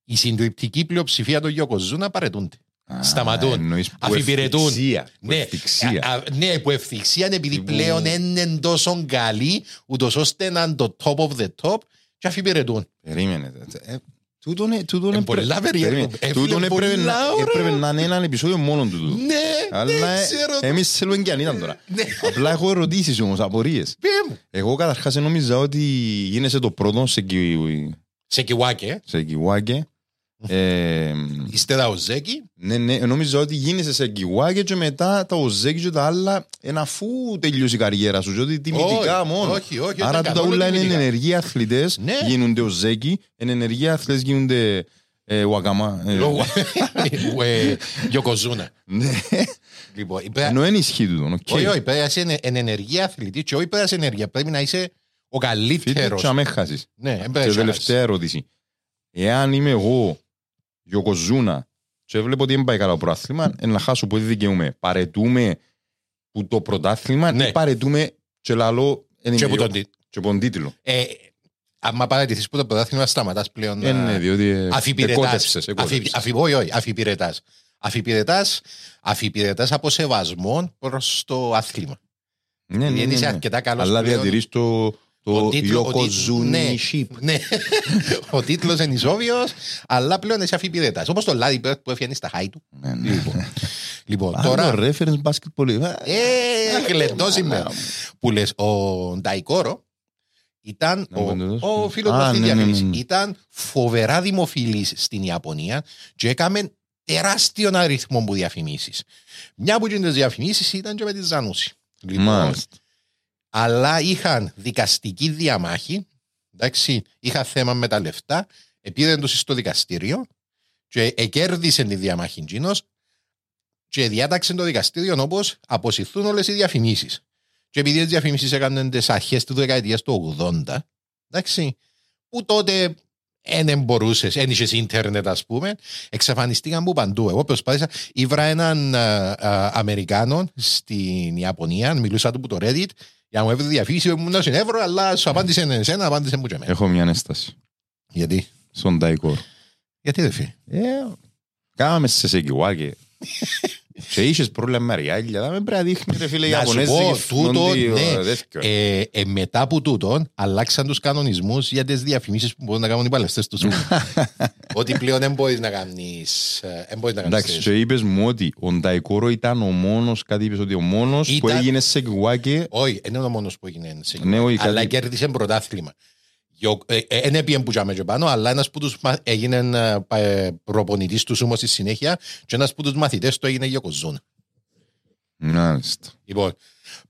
η συντριπτική πλειοψηφία των Γιοκοζούνα παρετούνται. Α, Σταματούν. εννοείς που Αφιπηρετούν. ευθυξία, που Ναι, ευθυξία. α, α, ναι, που ευθυξία είναι επειδή Που- πλέον δεν είναι τόσο καλή, ούτως ώστε να είναι το top of the top και αφιπηρετούν. Περίμενε. Ε, Τούτον ε, τούτον Ε, ε, πολλά πρέ- περίεργο. περίμενε. Ε, Τούτον φίλε, έπρεπε πολλά να- ωραία. έπρεπε να είναι έναν επεισόδιο μόνο του. τούτο. Ναι, Αλλά δεν ε, ξέρω. εμείς θέλουμε και αν ήταν τώρα. Ναι. Απλά έχω ερωτήσεις όμως, απορίες. Πε μου. Εγώ καταρχάς νόμιζα ότι γίνεσαι το πρώτο σε, κι... Σε κιουάκε, σε κιουάκε. Ε, ύστερα ο Ζέκη, ναι, ναι, νόμιζα ότι γίνεσαι σε κιουάκε και μετά τα οζέκι και τα άλλα είναι αφού τελειώσει η καριέρα σου. Και ότι τιμητικά Όχι, μόνο. όχι, όχι, Άρα ήταν τούτα καθόλου όλα είναι τιμητικά. ενεργοί αθλητές. Ναι. Γίνονται οζέκι. Είναι ενεργοί αθλητές γίνονται ε, ουακαμά. ε, λόγω ε, Γιοκοζούνα. Ναι. Λοιπόν, είπε- Ενώ δεν ισχύει τούτο. οκ. όχι, όχι, πρέπει να είσαι εν- εν ενεργή αθλητή και όχι πρέπει να είσαι ενεργεία, πρέπει να είσαι ο Φίλε, καλύτερος. και αμέ χάσεις. Ναι, δεν Και πρέπει να τελευταία ερώτηση. Εάν είμαι εγώ Γιοκοζούνα και βλέπω ότι δεν πάει καλά το πρωτάθλημα, ε, να χάσω που δεν δικαιούμαι. Παρετούμε που το πρωτάθλημα Ναι. ή παρετούμε και λαλό εν Και είμαι που εγώ. τον τι- και από τον τίτλο. Ε, άμα παρατηθείς που το πρωτάθλημα σταματάς πλέον Ε, να- ναι, διότι ε, αφιπηρετάς. εκότευσες, εκότευσες. Αφι- αφι- Όχι, όχι, αφιπηρετάς. Αφιπηρετάς, αφιπηρετάς από σεβασμό προς το άθλημα. Ναι, ναι, Γιατί ναι, είσαι ναι. αρκετά καλός Αλλά πλέον. διατηρείς το, το Ο τίτλο- ο τίτλο- Γιοκοζούνι ναι. ship. Ναι, ο τίτλος είναι ισόβιος, αλλά πλέον εσύ αφιπηρετάς. Όπως το Λάδι Μπέρτ που έφτιανε στα χάη του. Ναι, ναι. Λοιπόν, Τώρα... τώρα... reference basketball. Ε, γλεντό σήμερα. Που λες, ο Νταϊκόρο ήταν Να μου το ο, δώσεις. ο φίλος Α, μας στη ναι, ναι, ναι, διαφήμιση. ναι. Ήταν φοβερά δημοφιλής στην Ιαπωνία και έκαμε τεράστιο αριθμό που διαφημίσεις. Μια από τις διαφημίσεις ήταν και με τη Ζανούση. Λοιπόν, Μάλιστα. Αλλά είχαν δικαστική διαμάχη, εντάξει, είχα θέμα με τα λεφτά, επήραν τους στο δικαστήριο και εκέρδισε τη διαμάχη εκείνος και διάταξε το δικαστήριο όπως αποσυρθούν όλες οι διαφημίσεις. Και επειδή οι διαφημίσεις έκαναν τις αρχές του δεκαετίας του 80, εντάξει, που τότε δεν μπορούσε, δεν είχες ίντερνετ, ας πούμε, εξαφανιστήκαν από παντού. Εγώ προσπάθησα, ήβρα έναν α, α, Αμερικάνο στην Ιαπωνία, μιλούσα του που το Reddit, για να μου έβρει διαφήμιση που ήμουν στην ευρώ, αλλά σου απάντησε εσένα, απάντησε μου και εμένα. Έχω μια ένσταση Γιατί, στον Ταϊκόρ. γιατί δεν φύγει. Ε, Κάμαμε σε σε κιουάκε. Και είχες πρόβλημα με ριάλια, δεν πρέπει να δείχνει ρε φίλε Να σου Ιαπωνέζικη πω, τούτο, φρόντι, ναι. ε, τέτοιο. Ε, ε, μετά από τούτο, αλλάξαν τους κανονισμούς για τις διαφημίσεις που μπορούν να κάνουν οι παλαιστές τους. Ότι πλέον δεν μπορείς να κάνεις. Δεν μπορείς να Εντάξει, κάνει. και είπες μου ότι ο Νταϊκόρο ήταν ο μόνος, κάτι είπες ότι ο μόνος που Ήταν- έγινε σε γκουάκε Όχι, δεν είναι ο μόνος που έγινε. σε Ναι, όχι, αλλά κάτι- κέρδισε πρωτάθλημα. Δεν έπιε που τζάμε και πάνω, αλλά ένας που τους μα- έγινε προπονητής του όμω στη συνέχεια και ένας που τους μαθητές του έγινε Γιοκοζούνα. Μάλιστα. Λοιπόν,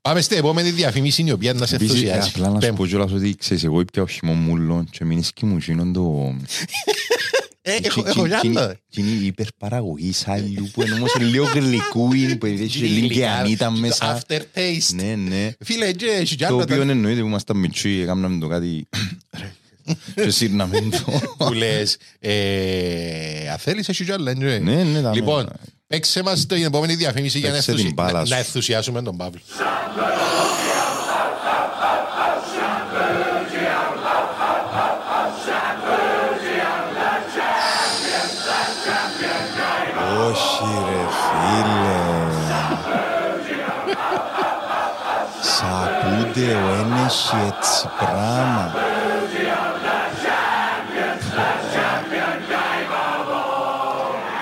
πάμε στην επόμενη διαφήμιση η οποία να σε Επίσης, ενθουσιάζει. απλά να σου Πέμ. πω κιόλας ότι ξέρεις, εγώ ήπια ο χυμομούλων και μείνεις και μου γίνον το... Ε, έχω- Έχω κι άλλο. Και είναι η υπερπαραγωγή σάλιου που είναι όμως λίγο γλυκούιν που έχει λίγο και ανίτα Το μέσα. aftertaste. Ναι, ναι. Φίλε, και έχει κι Το άλλο οποίο τα- εννοείται που ήμασταν μητσοί, έκαναμε το κάτι... Και σύρναμε το. που λες, ε, αν θέλεις έχει κι άλλα. ε. Ναι, ναι, τα Λοιπόν, μέτρα. παίξε μας την επόμενη διαφήμιση για να, Παίξε ενθουσι- την μπάλα να- σου. να ενθουσιάσουμε τον Παύλο. Σαπούνται ο ένας έτσι πράγμα.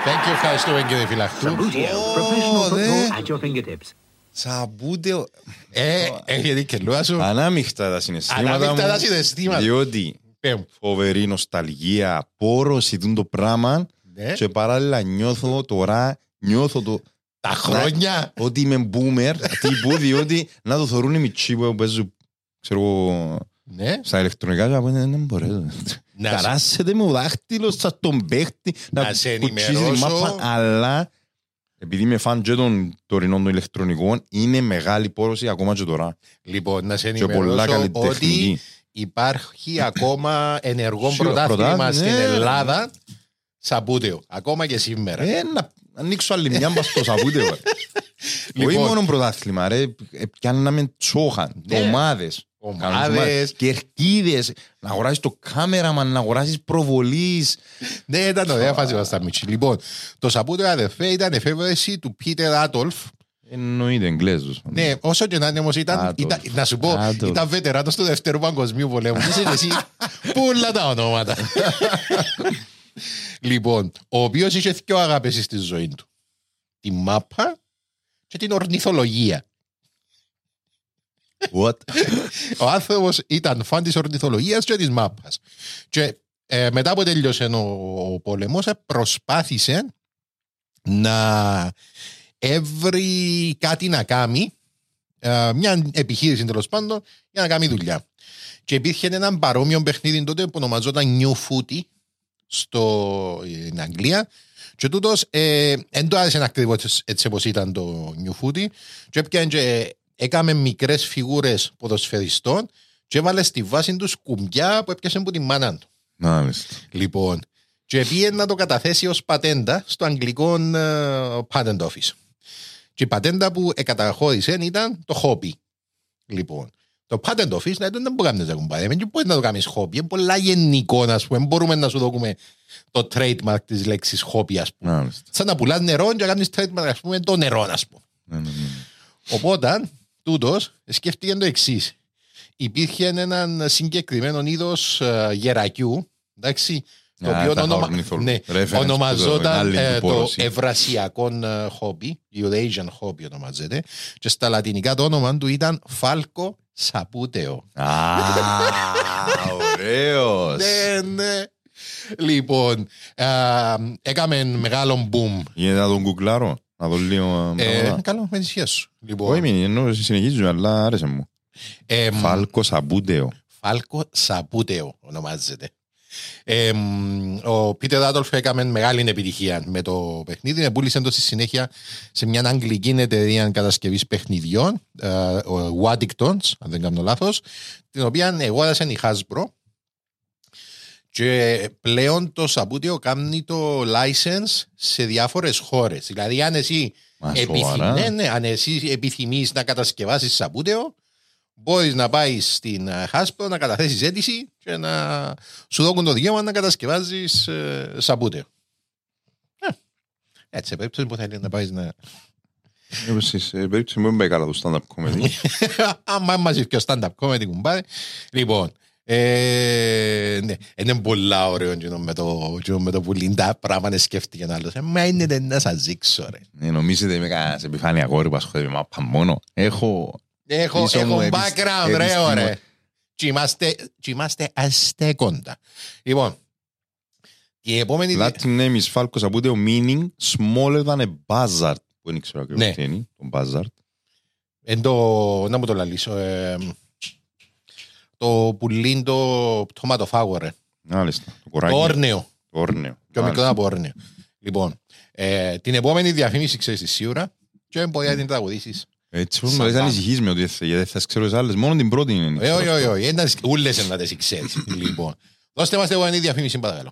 Thank you, ευχαριστούμε κύριε Φυλαχτού. Sabutio, professional Oh, football there. at your fingertips. Σαπούνται ο... Ε, έχετε και λόγα σου. Ανάμειχτα τα συναισθήματα Ανάμεικτα τα μου. συναισθήματα. Διότι Πέμ. φοβερή νοσταλγία, πόρωση τούν το πράγμα Ναι. και παράλληλα νιώθω τώρα, νιώθω το Τα χρόνια. ότι είμαι boomer τύπου διότι να το θωρούν οι μητσοί που παίζουν ξέρω εγώ Ναι. στα ηλεκτρονικά και από δεν δεν μπορεί. Να σε- Καράσετε με ο δάχτυλος σαν τον παίχτη Να σε κουτσίσει τη ενημερώσω. μάπα, αλλά επειδή είμαι φαν και των τωρινών των ηλεκτρονικών είναι μεγάλη πόρωση ακόμα και τώρα Λοιπόν, να σε και πολλά ενημερώσω ότι καλλιτεχνική. υπάρχει ακόμα ενεργό Σίγουρα, πρωτάθλημα πρωτάθλημα, στην ναι. Ελλάδα σαμπούτεο. Ακόμα και σήμερα. Ε, να ανοίξω άλλη μια μπας στο σαπούτε. ρε. Όχι Λοιπόν. μόνο πρωτάθλημα, ρε. Ε, Πιάνναμε τσόχαν, Ναι. ομάδες. Ομάδες. Κερκίδες. Να αγοράσεις το κάμεραμαν, να αγοράσεις προβολής. Ναι, ήταν ωραία φάση μας τα μίτσι. Λοιπόν, το σαμπούτο αδερφέ ήταν εφεύρεση του Πίτερ Άτολφ. Εννοείται Εγγλέζος. Ναι, όσο και να είναι όμως ήταν, Άτολφ. ήταν, να σου πω, Άτολφ. ήταν βετεράνος του Δευτέρου Παγκοσμίου Πολέμου. Τι είσαι εσύ, πουλα τα ονόματα. λοιπόν, ο οποίος είχε δύο αγάπες στη ζωή του. Τη μάπα και την ορνηθολογία. What? Ο άνθρωπος ήταν φαν της ορνηθολογίας και της μάπας. Και ε, μετά που τέλειωσε ο, ο πόλεμος, προσπάθησε να έβρει κάτι να κάνει, ε, μια επιχείρηση τέλος πάντων, για να κάνει δουλειά. Και υπήρχε ένα παρόμοιο παιχνίδι τότε που ονομαζόταν New Footy στην Αγγλία. Και τούτος ε, δεν το άρεσε ακριβώς έτσι όπως ήταν το New Footy και έπιανε και έκαμε μικρές φιγούρες ποδοσφαιριστών και έβαλε στη βάση τους κουμπιά που έπιασε από τη μάνα του. Μάλιστα. Λοιπόν, και πήγε να το καταθέσει ως πατέντα στο αγγλικό ε, patent office. Και η πατέντα που εκαταχώρησε ήταν το χόμπι. Λοιπόν, το patent office να δεν μπορεί να το κουμπάρει. Δεν μπορεί να το κάνεις χόμπι. Είναι πολλά γενικό, ας πούμε. Δεν μπορούμε να σου δούμε το trademark της λέξης χόμπι, ας πούμε. Μάλιστα. Σαν να πουλάς νερό και να κάνεις trademark, ας πούμε, το νερό, ας πούμε. Ναι, ναι, ναι. Οπότε, τούτος σκέφτηκε το εξής. Υπήρχε ένα συγκεκριμένο είδος γερακιού, εντάξει, το Α, οποίο τα ονομα... χορνήθολο. ναι, Reference που ονομαζόταν το- άλλη ε, του το πόρωση. ευρασιακό ε, χόμπι, Eurasian χόμπι ονομάζεται, και στα λατινικά το όνομα του ήταν Falco subbuteo. Α, ωραίος. Ναι, ναι. Λοιπόν, ε, έκαμε μεγάλο boom. Γίνεται να τον google άρω, να δω λίγο Ε, πράγματα. καλό, με τη σχέση σου. Όχι, Λοιπόν, μην, ενώ συνεχίζω, αλλά άρεσε μου. ε, Falco subbuteo. Falco subbuteo ονομάζεται. Ε, μ, ο Peter Adolph έκαμε μεγάλη επιτυχία με το παιχνίδι. Πούλησε το στη συνέχεια σε μια αγγλική εταιρεία κατασκευής παιχνιδιών, ε, ο Waddingtons, αν δεν κάνω λάθος, την οποία αγόρασε η Hasbro. Και πλέον το Σαπούτεο κάνει το license σε διάφορες χώρες. Δηλαδή αν εσύ, Μα, επιθυμ- σοβαρά; ναι, ναι, αν εσύ επιθυμείς να κατασκευάσεις Σαπούτεο, μπορείς να πάεις στην ε, Hasbro να καταθέσεις αίτηση και να σου δώσουν το δικαίωμα να κατασκευάζεις ε, Σαπούτεο. Ε, Έτσι, σε περίπτωση που θέλεις να πάεις να. Ε, Σε σε περίπτωση που δεν πάει καλά το stand-up comedy. Άμα μαζί και ο stand-up comedy κουμπάρε. Λοιπόν, ε, ναι, είναι πολλά ωραίο εκείνο με το, εκείνο με το που λίντα πράγμα να σκέφτηκε ένα άλλο. Ε, Μα είναι δεν να σας δείξω ρε. Ε, Νομίζετε είμαι κανένας επιφάνεια αγόρι που ασχολείται με μάπα μόνο. Έχω. Έχω, Πίσω μου έχω επισ- background ρε επιστήμο- ωραία. Και είμαστε, και είμαστε αστέκοντα. Λοιπόν, η επόμενη... Latin name is Falcos Abudeo meaning smaller than a buzzard. Που δεν ξέρω ακριβώς Ναι. τι είναι. Το buzzard. Εν το, να μου το λαλήσω. Ε, το πουλίν το πτωματοφάγο ρε. Μάλιστα. Το Το κοράκι. όρνεο. Το όρνεο. Πιο μικρό Μάλιστα. από όρνεο. Λοιπόν, ε, την επόμενη διαφήμιση ξέρεις τη σίγουρα και μπορεί να την τραγουδήσεις. Έτσι πώς Σαν μου πάντα. ανησυχείς με ότι δεν θα- γιατί δεν θα ξέρω τις άλλες. Μόνο την πρώτη είναι. Ε, όχι, όχι, όχι. Ένα- Ούλες να τις ξέρεις. Λοιπόν, δώστε μας την επόμενη διαφήμιση παρακαλώ.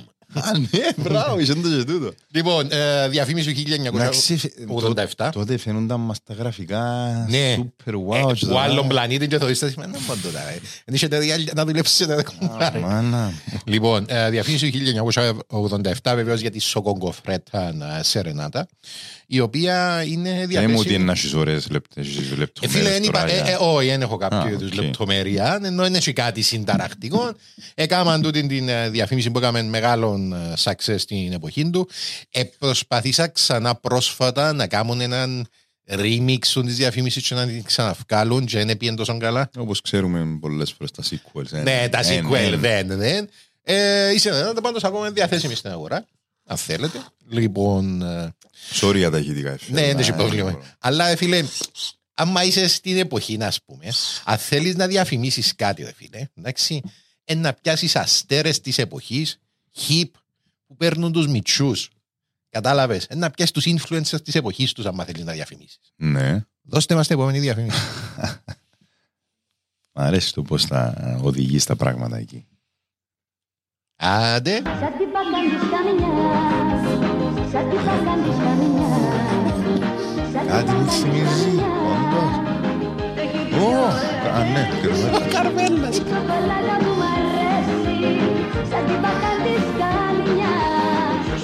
Α, ναι, μπράβο, είσαι το και τούτος. Λοιπόν, ε, διαφήμιση του Εντάξει, 1987. Τότε φαίνονταν μας τα γραφικά Ναι. super wow. και Ο τώρα- άλλον πλανήτη και το δεις, να μην παντώ τώρα. Δεν είχε τέτοια να δουλέψετε. Μάνα. Λοιπόν, ε, διαφήμιση του 1987 βεβαίως για τη σοκογκοφρέτα Σερενάτα, η οποία είναι Δεν μου ότι διαθέσιμη. είναι να έχεις ωραίες λεπτές Ε, φίλε, λεπτομέρειες δεν είπα, τώρα ε, για- ε, όχι, δεν έχω κάποιο Α, είδους οκ. λεπτομέρεια, ενώ είναι και κάτι συνταρακτικό. Έκαναν τούτη την ε, διαφήμιση που έκαμε μεγάλον ε, success στην εποχή του. Ε, προσπαθήσα ξανά πρόσφατα να κάνουν έναν remix της διαφήμισης και να την ξαναβγάλουν και δεν πήγαινε τόσο καλά. Όπως ξέρουμε πολλές φορές τα sequels. ε, Ναι, τα ε, sequel ναι. δεν, δεν. Ε, είσαι δυνατόν, πάντως ακόμα είναι διαθέσιμη στην αγορά, αν θέλετε. Λοιπόν, ε, Sorry για τα ηχητικά. ναι, δεν έχει πρόβλημα. Αλλά, ε, φίλε, άμα είσαι στην εποχή, ας πούμε, αν θέλεις να διαφημίσεις κάτι, ρε φίλε, εντάξει, ε, να πιάσεις αστέρες της εποχής, hip, που παίρνουν τους μυτσού. Κατάλαβες; Ε, να πιάσει τους influencers της εποχής τους, άμα θέλεις να διαφημίσεις. Ναι. Δώστε μας την επόμενη διαφήμιση. Μ' αρέσει το πώς θα οδηγείς τα πράγματα εκεί. Άντε. Σαν την μπακάν της καμινιάς, σαν την μπακάν της καμινιάς, σαν την Κάτι μου μπακάν της θυμίζει, όντως. Ω, α, ναι, Η καρβέλα.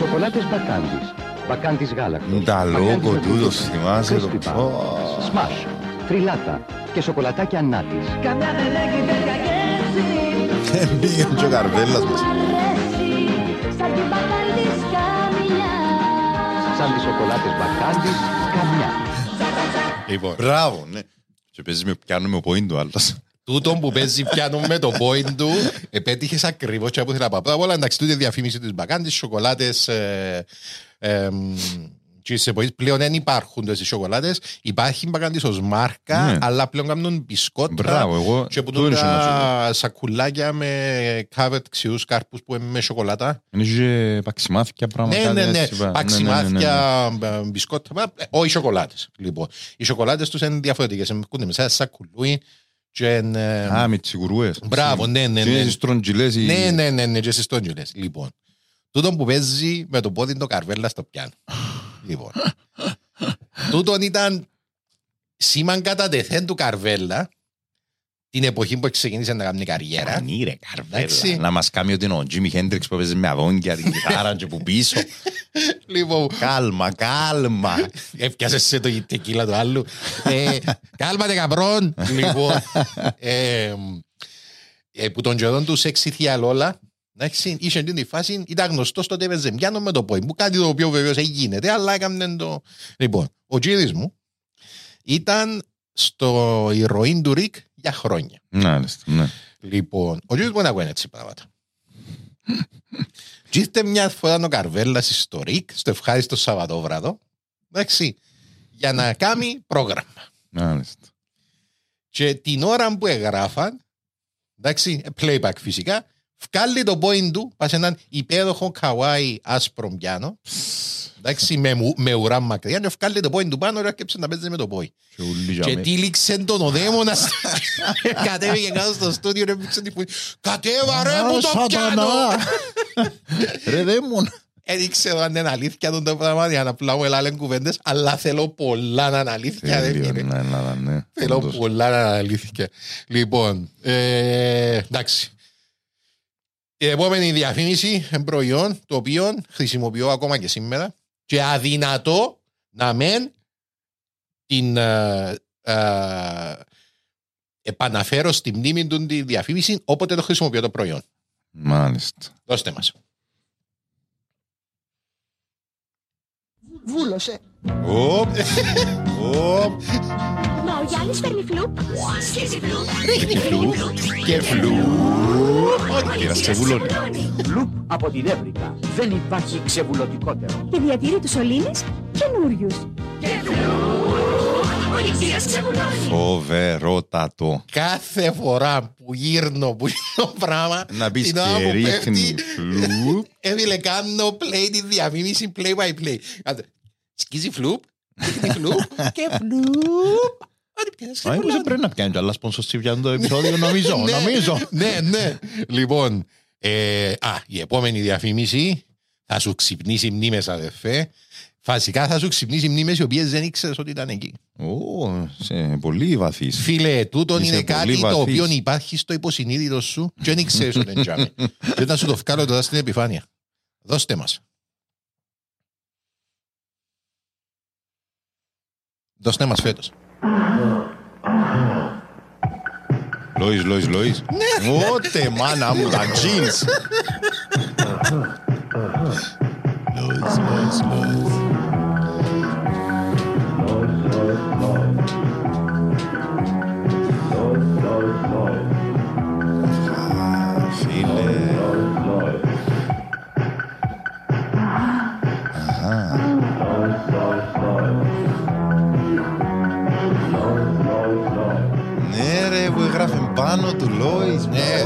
Σοκολάτες Μπακάντης. Μπακάντης γάλακτος. Τα Μπακάντης λόγο με τούτος, φρούτο, θυμάσαι το- κρίσπι μπαρ, Ω. Σμάσ, τριλάτα και σοκολατάκια νάτης. Πήγαινε και ο καρβέλας μας. Μ' αρέσει, σαν την μπακάν της καμινιάς. Σαν τις σοκολάτες Μπακάντης, καμιά. Λοιπόν, Μπράβο, ναι. Και παίζεις με πιάνουμε ο point του άλλος. Τούτο που παίζει πιάνο με το point του, επέτυχες ακριβώς και από ήθελα να πω. Πρώτα απ' όλα, εντάξει, τούτη η διαφήμιση της μπακάντης, σοκολάτες. Ε, ε, τις εποχές πλέον δεν υπάρχουν τόσες σοκολάτες. Υπάρχει μπακάντης ως μάρκα, Ναι. αλλά πλέον κάνουν μπισκότα. Μπράβο, εγώ Και που το ήρθα να σου τα σακουλάκια με covered ξιούς κάρπους που είναι με σοκολάτα. Είναι και παξιμάθηκια πράγματα. Ναι, ναι, ναι. έτσι, πα- ναι, ναι, ναι, ναι. Παξιμάθια, μπ- μπισκότα. μα, ε, Όχι σοκολάτες. Λοιπόν, οι σοκολάτες τους είναι διαφορετικές. Έχουν μέσα ένα σακουλούι. Και, ε, Α, με τσιγουρούες. Μπράβο, ναι, ναι, Και ναι. είναι στρογγυλές οι- ναι, ναι, ναι, ναι, και στις τόνιουλες. Λοιπόν, τούτο που παίζει με το πόδι το καρβέλα στο πιάνο. λοιπόν, τούτον ήταν σήμαν κατά τεθέν του καρβέλα την εποχή που ξεκίνησε να κάνει καριέρα. Πανί, ρε, καρβέλα. Εντάξει. Να μας κάνει ότι είναι ο Τζίμι Χέντριξ που παίζει με αδόνκια την κιθάρα και που πίσω. Λοιπόν, Κάλμα, κάλμα. Έπιασε σε το τεκίλα του άλλου. Ε, Κάλματε καπρόν. Λοιπόν, ε, ε, που τον καιρόν του σεξι θιαλόλα, εντάξει, είχε την τη φάση, ήταν γνωστός τότε έπαιζε πιάνο με το πόη μου, κάτι το οποίο βεβαίως γίνεται, αλλά έκαμε το. Λοιπόν, ο τζίδης μου ήταν στο ηρωίν του Ρικ για χρόνια. Μάλιστα, ναι. Λοιπόν, ο τζίδης μου δεν ακούει έτσι πράγματα. Και ήρθε μια φορά ο Καρβέλλας στο Ρικ, στο ευχάριστο Σαββατόβραδο, εντάξει, για να κάνει πρόγραμμα. Μάλιστα. Και την ώρα που εγγράφαν, εντάξει, playback φυσικά, βγάλει το πόιν του, πας σε έναν υπέροχο καουάι άσπρο πιάνο, εντάξει, με, μου- με ουρά μακριά, και βγάλει το πόιν του πάνω, και έρχεψε να παίζει με το πόι. Και ούλοι για Και μέ- τύλιξε τον ο δαίμονας. Κατέβηκε κάτω στο στούντιο, ρε, έπαιξε την φωνή. Κατέβα ρε Α, μου το σατανά. πιάνω. Ρε δαίμονα. Έδειξε εδώ αν είναι αλήθεια τον το πράγμα για να απλά μου λένε κουβέντες, αλλά θέλω πολλά να είναι αλήθεια. ρε, Τέλειο, φίλε. ναι, ναι, ναι. Θέλω Όντως. πολλά να είναι αλήθεια. Λοιπόν, ε, εντάξει. Η επόμενη διαφήμιση είναι προϊόν το οποίο χρησιμοποιώ ακόμα και σήμερα και αδυνατό να μεν την ε, ε, επαναφέρω στη μνήμη του τη διαφήμιση όποτε το χρησιμοποιώ το προϊόν. Μάλιστα. Δώστε μας. Βούλωσε. Οπ, οπ, Μα ο Γιάννης φέρνει φλουπ. Σκίζει φλουπ. Και φλου. πήρα σε βουλώνει. Λουπ από την Εύρυκα. Δεν υπάρχει ξεβουλωτικότερο. Και διατηρεί τους σωλήνες καινούριους. Φοβερότατο. Κάθε φορά που γύρνω που είναι το πράγμα Να πεις την ώρα και που ρίχνεις πέφτει, φλουπ. Έβιλε κάνω play τη διαφήμιση play by play. Κάντε, Σκίζει φλουπ, ρίχνει φλουπ και φλουπ. Άντε, πιάνεις Μα ήμουν πρέπει να πιάνει άλλα σπονσορ για το επεισόδιο, νομίζω, Ναι, νομίζω. Ναι, ναι. Λοιπόν, ε, α, η επόμενη διαφήμιση θα σου ξυπνήσει μνήμες αδερφέ. Φασικά θα σου ξυπνήσει μνήμες οι οποίες δεν ήξερες ότι ήταν εκεί. Ω, σε πολύ βαθύς. Φίλε, τούτον Είσαι είναι πολύ κάτι το βαθύς. οποίο υπάρχει στο υποσυνείδητο σου και δεν ξέρεις ότι είναι τζάμι. Και θα σου το βγάλω τώρα στην επιφάνεια. Δώστε μας. Δώστε μας φέτος. Λόις, Λόις, Λόις. Ότε, μάνα μου, τα jeans. Λόις, Λόις, Λόις. Έγραφε πάνω του Λόις. Ναι.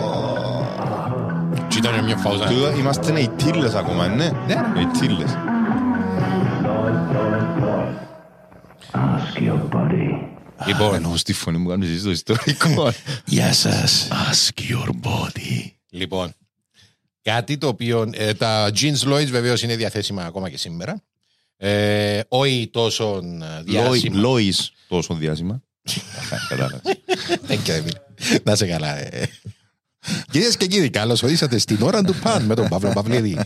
Και ήταν μια φάουζα. Τούτο Είμαστε οι τίλες ακόμα, ναι. Ναι. Οι τίλες. Λοιπόν, Ενώ στη φωνή μου κάνεις εσύ στο ιστορικό. Γεια σας. Ask your body. Λοιπόν, κάτι το οποίο ε, τα jeans Lloyds βεβαίως είναι διαθέσιμα ακόμα και σήμερα. Ε, όχι τόσο ε, Λόι- διάσημα. Λόις τόσο διάσημα. Αχα, Κατάλαβες. Thank you, Emil. Να σε καλά. ε. Κυρίες και κύριοι, καλώς ορίσατε στην ώρα του pun με τον Παύλο Παυλίδη.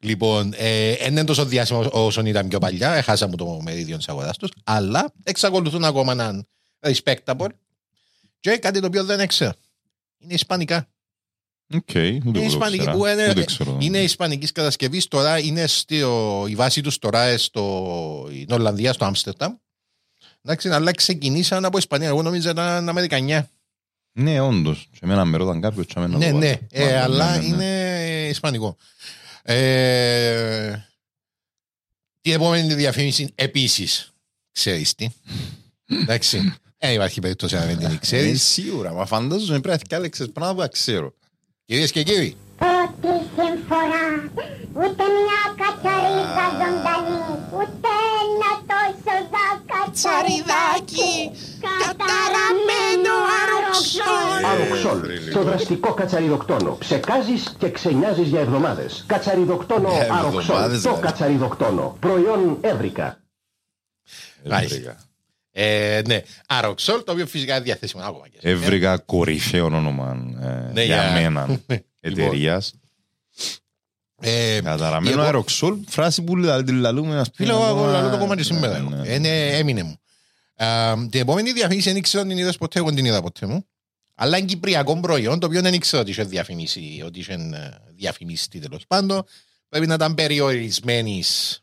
λοιπόν, ε, δεν είναι τόσο διάσημος όσο ήταν πιο παλιά, έχασαμε το μερίδιο της αγοράς τους, αλλά εξακολουθούν ακόμα να είναι respectable και κάτι το οποίο δεν έξερα. Είναι ισπανικά. Οκ, ούτε Είναι εγώ το ισπανική ξέρα. που είναι, Ούτε ξέρω. είναι ισπανικής κατασκευής. Τώρα είναι στο, η βάση τους τώρα είναι στο, στην Ολλανδία, στο Άμστερνταμ. Εντάξει, αλλά ξεκινήσαν από Ισπανία. Εγώ νόμιζα ήταν Αμερικανιά. Ναι, όντως. Σε μένα με ρώταν κάποιος και εμένα Ναι, το ναι, βάζω. ε, Μάλλον, αλλά ναι, ναι, ναι. είναι ισπανικό. Ε, την επόμενη διαφήμιση επίσης ξέρεις τι. Εντάξει. Δεν υπάρχει περίπτωση να μην την Ε, ξέρεις. Σίγουρα, μα φαντάζομαι πρέπει να διάλεξες πράγματα που ξέρω. Κυρίες και κύριοι, Πρώτη συμφορά, ούτε μια κατσαρίδα ζωντανή, ούτε ένα τόσο δα κατσαριδάκι, καταραμένο αροξόλ. Αροξόλ. Το δραστικό κατσαριδοκτόνο. Ψεκάζεις και ξενιάζεις για εβδομάδες. Κατσαριδοκτόνο Για αροξόλ. εβδομάδες, Το δηλαδή. κατσαριδοκτόνο. Προϊόν Εύρυκα. Μάλιστα. ε, ναι, Αροξόλ, το οποίο φυσικά είναι διαθέσιμο ακόμα και σήμερα. Έβρικα κορυφαίο όνομα ε, Ναι, για για- μένα εταιρείας. Ε, Καταραμένο εγώ- αεροξόλ, φράση που λα- τη λαλούμε ας πούμε. Φίλε, εγώ ακόμα- λαλώ το κομμάτι Ναι, σήμερα. ναι, ναι. Είναι, έμεινε μου. Α, την επόμενη διαφήμιση δεν ξέρω αν την είδες ποτέ, εγώ δεν την είδα ποτέ μου. Αλλά είναι κυπριακό προϊόν, το οποίο δεν ήξερα ότι είχε διαφημίσει, ότι είχε ε, διαφημίσει τέλος πάντων. Πρέπει να ήταν περιορισμένης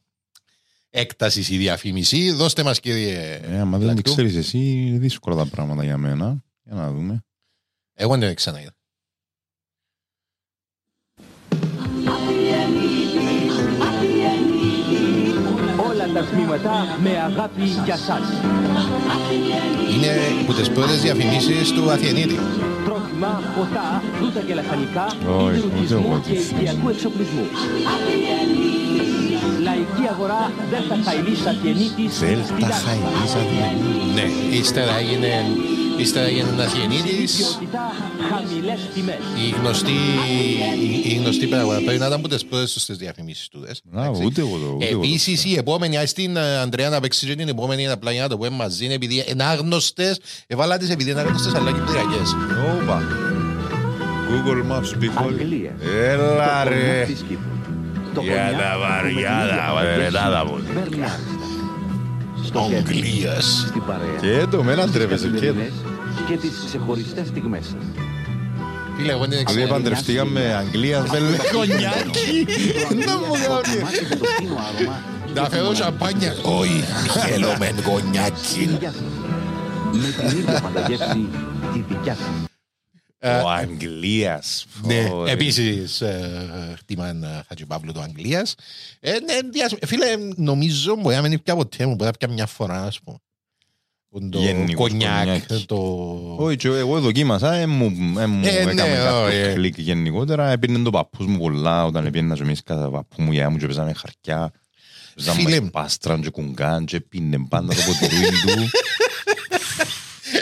έκτασης η διαφήμιση. Δώστε μας, κύριε. Ε, άμα δεν την Λακτού. ξέρεις εσύ, είναι δύσκολα τα πράγματα για μένα. Για να δούμε. Εγώ δεν την ξαναείδα. Τα τμήματα με αγάπη για σας. Είναι από τις πρώτες διαφημίσεις του Αθιενίτη. Τρόφιμα ρεύμα, ποτά, φρούτα και λαχανικά, Όχι, είδη ούτε ρουτισμού εγώ και τις θέλω. οικιακού εξοπλισμού. Λαϊκή αγορά Δέλτα Χαϊλής Αθιενίτης. Δέλτα Χαϊλής Αθιενίτης. Ναι, ύστερα έγινε, η ένα Γεννήτης, η γνωστή, η, η γνωστή παραγωγή Πρέπει να ήταν από τις πρώτες στις διαφημίσεις του. Ούτε εγώ το. Επίσης η επόμενη, ας την ε, Αντρέα να παίξει την επόμενη είναι απλά για να το πούμε μαζί, είναι επειδή είναι άγνωστες, εβάλα τις επειδή είναι άγνωστες αλλά και πτυρακές. Όπα. Google Maps, Big Έλα ρε. Για τα βαριά, τα βαριά, τα βαριά. Αγγλίας. Στην παρέα. Και το μένα τρέβεσαι. Και, και τις ξεχωριστές στιγμές σας. Δηλαδή παντρευτήκαμε Αγγλία, Βελεκονιάκη. Να μου κάνεις. Να φέρω σαμπάνια. Όχι, χέλο με γονιάκι. Με την ίδια πανταγεύση τη δικιά σας. Ο Αγγλίας. Ναι, Ω, ρε. επίσης ε, χτίμαν ε, Χατζηπαύλου του Αγγλίας. Ε, ναι, διάσ- Φίλε, νομίζω μπορεί να μην πια ποτέ μου, μπορεί να πια μια φορά, ας πούμε. Που Το Γενικός κονιάκ, κονιάκης. το... Όχι, και εγώ δοκίμασα, ε, μου, ε, μου Ε, ναι, έκαμε κάποιο όχι, ε. κλικ γενικότερα. Έπαιρνε το παππούς μου πολλά όταν έπαιρνα και εμείς κατά παππού μου, γεια μου και παίζαμε χαρτιά. Παίζαμε Φίλε. πάστραν και κουγκάν και πίνε πάντα το ποτηρούιν του.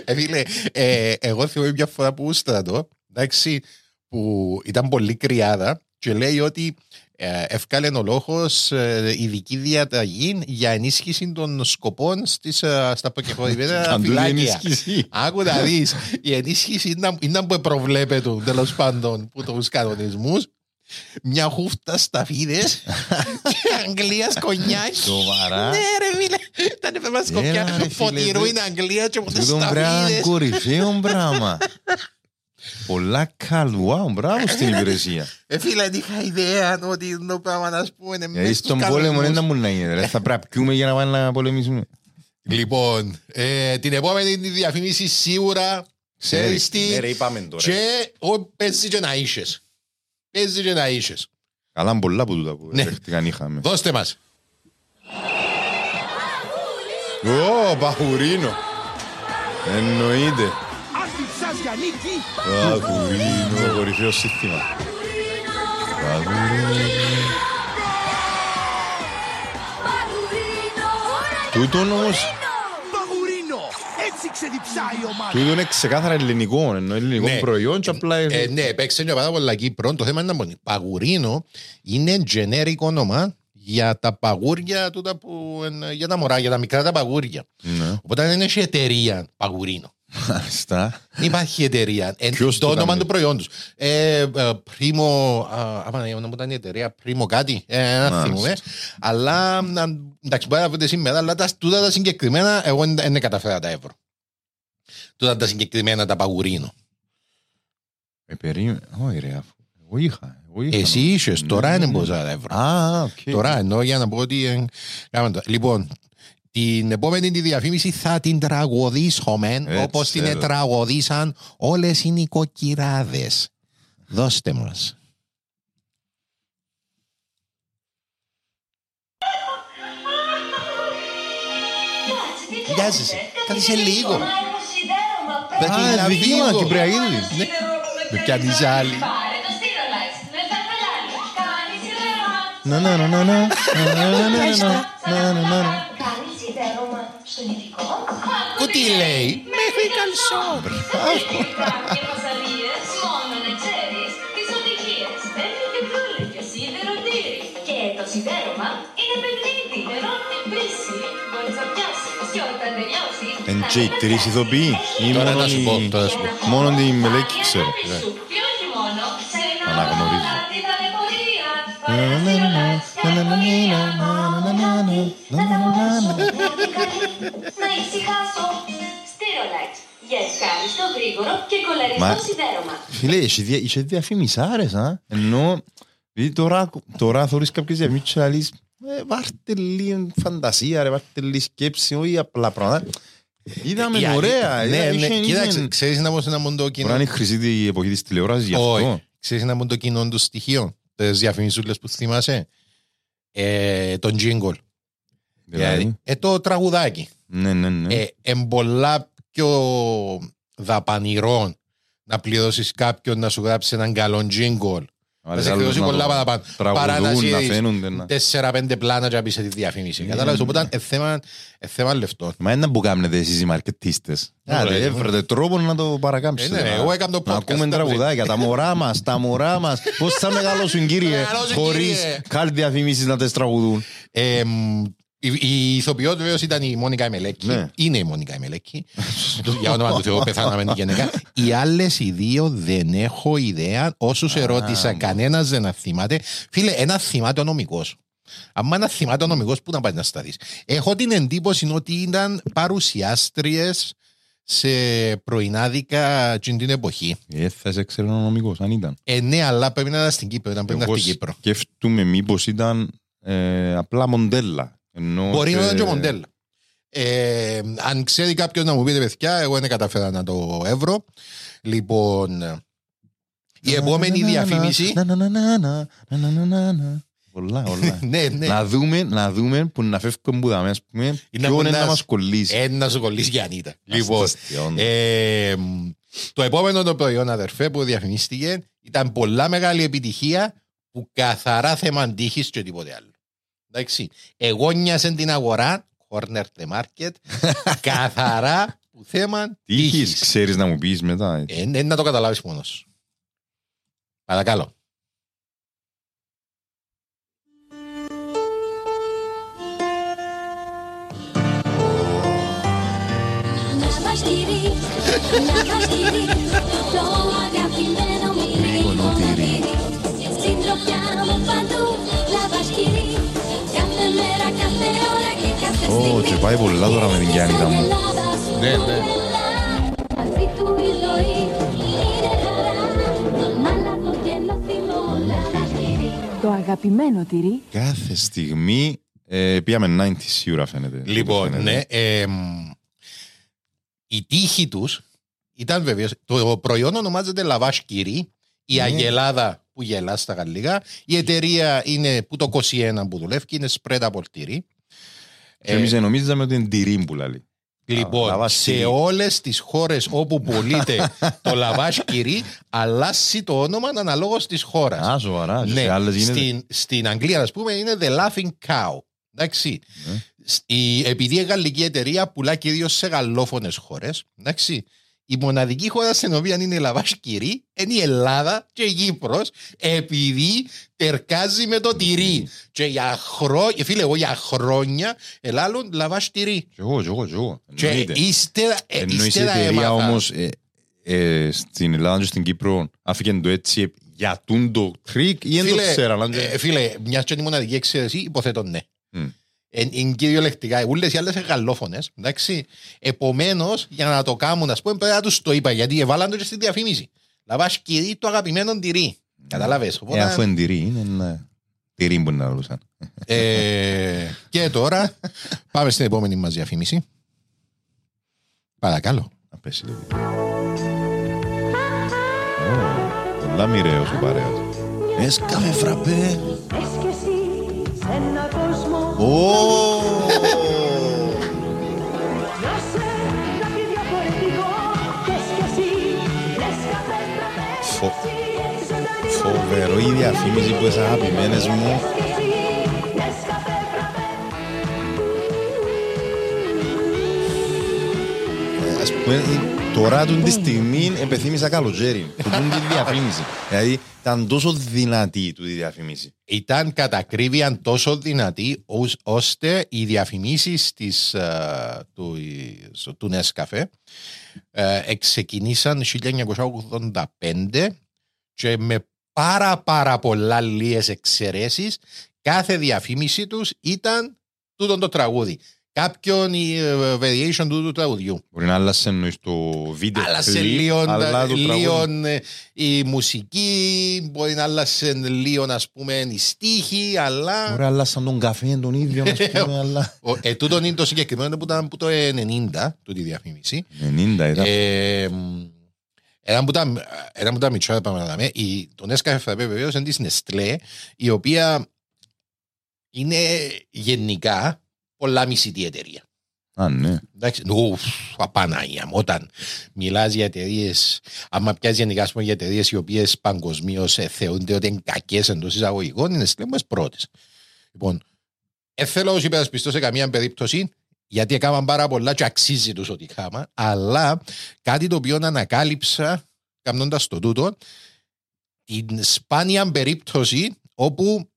Ε, φίλε, ε, εγώ θυμάμαι μια φορά που ούστρα το, εντάξει, που ήταν πολύ κρυάδα και λέει ότι ε, ευκάλε ο λόγος ε, ειδική διαταγή για ενίσχυση των σκοπών στις, ε, στα προκεχωρημένα Αν του φυλάκια. ενίσχυση. Άκου να δεις, η ενίσχυση ήταν, ήταν που προβλέπεται τέλος πάντων που τους κανονισμούς. Μια χούφτα σταφίδες και Αγγλίας κονιάκι. Σοβαρά. Ναι ρε φίλε, ήταν θέμα Έλα, σκοπιά ρε, φίλε, φωτηρού δε- είναι Αγγλία και ποτέ Τούτον πράγμα σταφίδες. κορυφαίο πράγμα. Πολλά καλουά, μπράβο στην υπηρεσία. Ε, φίλε, δεν είχα ιδέα ότι το πράγμα να πούμε είναι Γιατί μέσα στους στον πόλεμο κανονισμούς. δεν μου να γίνει. ρε. Θα πρέπει να πιούμε για να πάμε να πολεμήσουμε. Λοιπόν, ε, την επόμενη διαφήμιση σίγουρα ξέρεις τι Ναι, ρε, είπαμε τώρα. και ο, παίζει και να είσες. Παίζει και να είσες. Καλά πολλά που τούτα που Ναι. δέχτηκαν είχαμε. Δώστε μας. Ω, Παχουρίνο. Εννοείται. Παχουρίνο, κορυφαίο σύστημα. Παχουρίνο. Τούτον όμως, Έτσι ξεδιψάει η ομάδα. τούτον είναι ξεκάθαρα ελληνικό, ενώ ελληνικό Ναι. προϊόν και απλά... Ε, ναι, παίξε και πάρα πολλά Κύπρο. Το θέμα είναι να πω, παγουρίνο είναι generic όνομα για τα παγούρια τούτα που, εν- για τα μωρά, για τα μικρά τα παγούρια. Ναι. Οπότε δεν έχει εταιρεία παγουρίνο. Μάλιστα. Δεν υπάρχει εταιρεία. Εν, Ποιος το το όνομα κάνει; του προϊόντος. Ε, ε, πρίμο, α, άμα να ήταν η εταιρεία, πρίμο κάτι, ε, δεν Μάλιστα. θυμούμαι. Αλλά, α, εντάξει, μπορεί να βρείτε σήμερα, αλλά τα, τούτα τα συγκεκριμένα, εγώ δεν δεν καταφέρα τα ευρώ. Τούτα τα συγκεκριμένα τα παγουρίνο. Ε, περίμενε. Όχι ρε, αφού. Εγώ είχα. εγώ είχα. Εσύ είσαι, Ναι, τώρα ναι, είναι ναι. πόσα τα ευρώ. Α, οκ. Τώρα εννοώ για να πω ότι. ε, κάναμε το. Λοιπόν, την επόμενη τη διαφήμιση θα την τραγουδήσουμε Έτσι, όπως την έλα. τραγουδήσαν όλες οι νοικοκυράδες. Δώστε μας. Βιάζεσαι. Κάτσε λίγο. Α, δική μας, Κυπριακής. Ναι. Με πιάνεις άλλη. Να, να, να, να, να, να, να, να, να, να, να, να, να. Που τι λέει. Μέχρι καλσόν. Και οι τρεις ηθοποιοί ή Τώρα μόνο θα σου πω, η- τώρα θα σου πω. μόνο τη Μελέκη ξέρω. Ναι. Και όχι μόνο, σε ένα Αναγνωρίζω. τη ταλαιπωρία. Να ησυχάσω. Στήρολαξ. Για ευχάριστο, γρήγορο και Μα- κολαριστό σιδέρωμα. Φίλε, είχε δια- είχε διαφημισάρες, α; Ενώ, δηλαδή τώρα, τώρα θωρείς κάποιες διαφημίσεις και λαλείς, ε, βάρτε λίγο φαντασία, ρε, βάρτε λίγο σκέψη, όχι απλά πράγματα. Είδαμε ε, yeah, ωραία. Ε, ναι, ναι. Κοίταξε, ξέρεις να είναι μοντοκίνο. Μπορεί να είναι χρυσή η εποχή της τηλεόρασης γι' αυτό. Ξέρεις ένα μοντοκίνο των στοιχείων. Τις διαφημισούλες που θυμάσαι; Ε, τον τζίγκολ. Δηλαδή; ε, ε, το τραγουδάκι. Ναι, ναι, ναι. Ε, εμπολά πιο δαπανηρών να πληρώσεις κάποιον να σου γράψει έναν καλό τζίγκολ θα εκδοσει πολλά τέσσερα-πέντε πλάνα και απείσαι τη διαφήμιση. Ναι. Κατάλαβες, οπότε θέμα λεφτό. Μα είναι που να εσείς οι μαρκετίστες. Ναι, Έφερετε τρόπο να το παρακάμψετε. Ε, ναι, εγώ έκανα το podcast. Να ακούμε τραγουδάκια, τα μωρά μας, τα μωρά μας. Πώς θα μεγαλώσουν κύριε, χωρίς καλή διαφήμιση να τες τραγουδούν; ε, ε, μ, η, η ηθοποιός βεβαίως ήταν η Μόνικα Εμελέκη. Ναι. Είναι η Μόνικα Εμελέκη. Για όνομα του Θεού πεθάναμε την γενικά. Οι άλλες οι δύο δεν έχω ιδέα. Όσους ερώτησα, κανένας δεν θυμάται. Φίλε, ένα θυμάται ο νομικός. Αν ένα θυμάται ο νομικός, πού να πάει να σταθείς; Έχω την εντύπωση ότι ήταν παρουσιάστριες σε πρωινάδικα εκείνη την εποχή. Ε, θα σε ξέρω ο νομικός, αν ήταν. Ε, ναι, αλλά πρέπει να ήταν στην Κύπρο. Ήταν πρέπει να Εγώ είναι στην Κύπρο. σκέφτομαι μήπως ήταν ε, απλά μοντέλα. Μπορεί να είναι και μοντέλο. Αν ξέρει κάποιο να μου πείτε παιδιά, εγώ δεν καταφέρα να το εύρω. Λοιπόν, η επόμενη διαφήμιση. Πολλά, όλα. Να δούμε, να δούμε που να φεύγουμε που δάμε, ας πούμε, να μας κολλήσει. Ένα σου κολλήσει Ανίτα. Λοιπόν, το επόμενο το προϊόν, αδερφέ, που διαφημίστηκε ήταν πολλά μεγάλη επιτυχία που καθαρά θέμα και τίποτε άλλο. Εντάξει. Εγώ νοιάσε την αγορά, corner the market, καθαρά που θέμα Τύχης, τύχης. ξέρεις να μου πεις μετά. Ε, ε, να το καταλάβεις μόνος σου. Παρακαλώ. Να μας τηρείς, να μας τηρείς Το αγαπημένο μυρί Συντροφιά μου παντού και πάει πολλά τώρα με την Γιάννητα μου. Ναι, ναι. Μαζί του η ζωή είναι χαρά Μάλα το γέλο θυμό Λαβασκηρί Το αγαπημένο τυρί Κάθε στιγμή ε, πήγαμε 90 σίγουρα φαίνεται. Λοιπόν, Φαίνεται. ναι. ε, μ, η τύχη τους ήταν βεβαίως. Το προϊόν ονομάζεται Λαβάς Κυρί. Η Ναι. αγελάδα που γελάς στα γαλλικά. Η εταιρεία είναι που το 21 που δουλεύει και είναι spread από τυρί. Και εμείς νομίζαμε ότι είναι τυρί που λέει. Λοιπόν, Λαβάς σε Κυρί. όλες τις χώρες όπου πωλείται το λαβάς κυρί, αλλάζει το όνομα αναλόγως της χώρας. Α, σοβαρά. Ναι, Σε άλλες γίνεται. στην, στην Αγγλία, ας πούμε, είναι The Laughing Cow. Εντάξει. Ναι. Σ- Η, επειδή η γαλλική εταιρεία πουλά κυρίως σε γαλλόφωνες χώρες, εντάξει. Η μοναδική χώρα στην οποία είναι η λαβάσκυρη είναι η Ελλάδα και η Κύπρος επειδή ταιρκάζει με το τυρί. Και για χρόνια, φίλε, εγώ για χρόνια ελάλουν La vache qui rit. Κι εγώ, κι εγώ, κι εγώ. Και Εννοείται. ύστερα, ε, Ενώ η ύστερα εταιρεία έμαθα. όμως ε, ε, στην Ελλάδα και στην Κύπρο άφηκε το έτσι για τούντο τρικ ή δεν το Φίλε, ξέραν. αν ε, και- φίλε, μιας και είναι η μοναδική εξαίρεση, υποθέτω ναι. Μμ. Εν- Είναι κυριολεκτικά. Ούλες οι άλλες είναι γαλλόφωνες. Εντάξει. Επομένως, για να το κάνουν, ας πούμε, πρέπει να τους το είπα γιατί έβαλαν το και στη διαφήμιση. Λαβά κυρίι το αγαπημένο τυρί. Κατάλαβε. Ε, αφού είναι τυρί, είναι ένα τυρί που να λούσαν. Ε, και τώρα πάμε στην επόμενη μας διαφήμιση. Παρακαλώ. Να πέσει λίγο. Ω, Πολλά μοιραίος ο παρέας. Έσκαμε φραπέ. Πες κι εσύ σε έναν ¡Oh! Φοβερό, ήδη αφήμιζε που είσαι αγαπημένες μου. Ας πούμε, τώρα του τη στιγμή επιθύμησα καλοκαίρι. Που τούν τη διαφήμιση. Δηλαδή ήταν τόσο δυνατή του τη διαφήμιση. Ήταν κατά ακρίβεια τόσο δυνατή ως- ώστε οι διαφημίσεις της, ε, του, ε, του Νέσκαφε ε, εξεκινήσαν 1985 και με πάρα πάρα πολλά λίγες εξαιρέσεις κάθε διαφήμιση τους ήταν τούτο το τραγούδι. Κάποιον η ε, variation του, του τραγουδιού. Μπορεί να άλλασε εννοείς το βίντεο Άλλασε κλιπ, λίγο, αλλά το τραγούδι. λίγο ε, η μουσική, μπορεί να άλλασε λίγο ας πούμε η στίχη, αλλά... Μπορεί να άλλασαν τον καφέ τον ίδιο, ας πούμε, αλλά... Ο- Ε, τούτον είναι το συγκεκριμένο που ήταν από το 90, τούτη η διαφήμιση. 90 ήταν. Ε, μ, Ένα που τα, ένα που τα μητσά πάμε να δούμε, η, το Nescafe Frappé βεβαίως είναι της Nestlé, η οποία είναι γενικά πολλά μισητή εταιρεία. Α, ναι. Εντάξει, ουφ, απανάγια μου. Όταν μιλάς για εταιρείες, άμα πιάσεις γενικά ας πούμε, για εταιρείες οι οποίες παγκοσμίως θεωρούνται ότι είναι κακές εντός εισαγωγικών, είναι στις πρώτες. Λοιπόν, δεν θέλω να του υπερασπιστώ σε καμία περίπτωση, γιατί έκαναν πάρα πολλά και αξίζει τους ότι κάμα, αλλά κάτι το οποίο ανακάλυψα κάνοντα το τούτο, την σπάνια περίπτωση όπου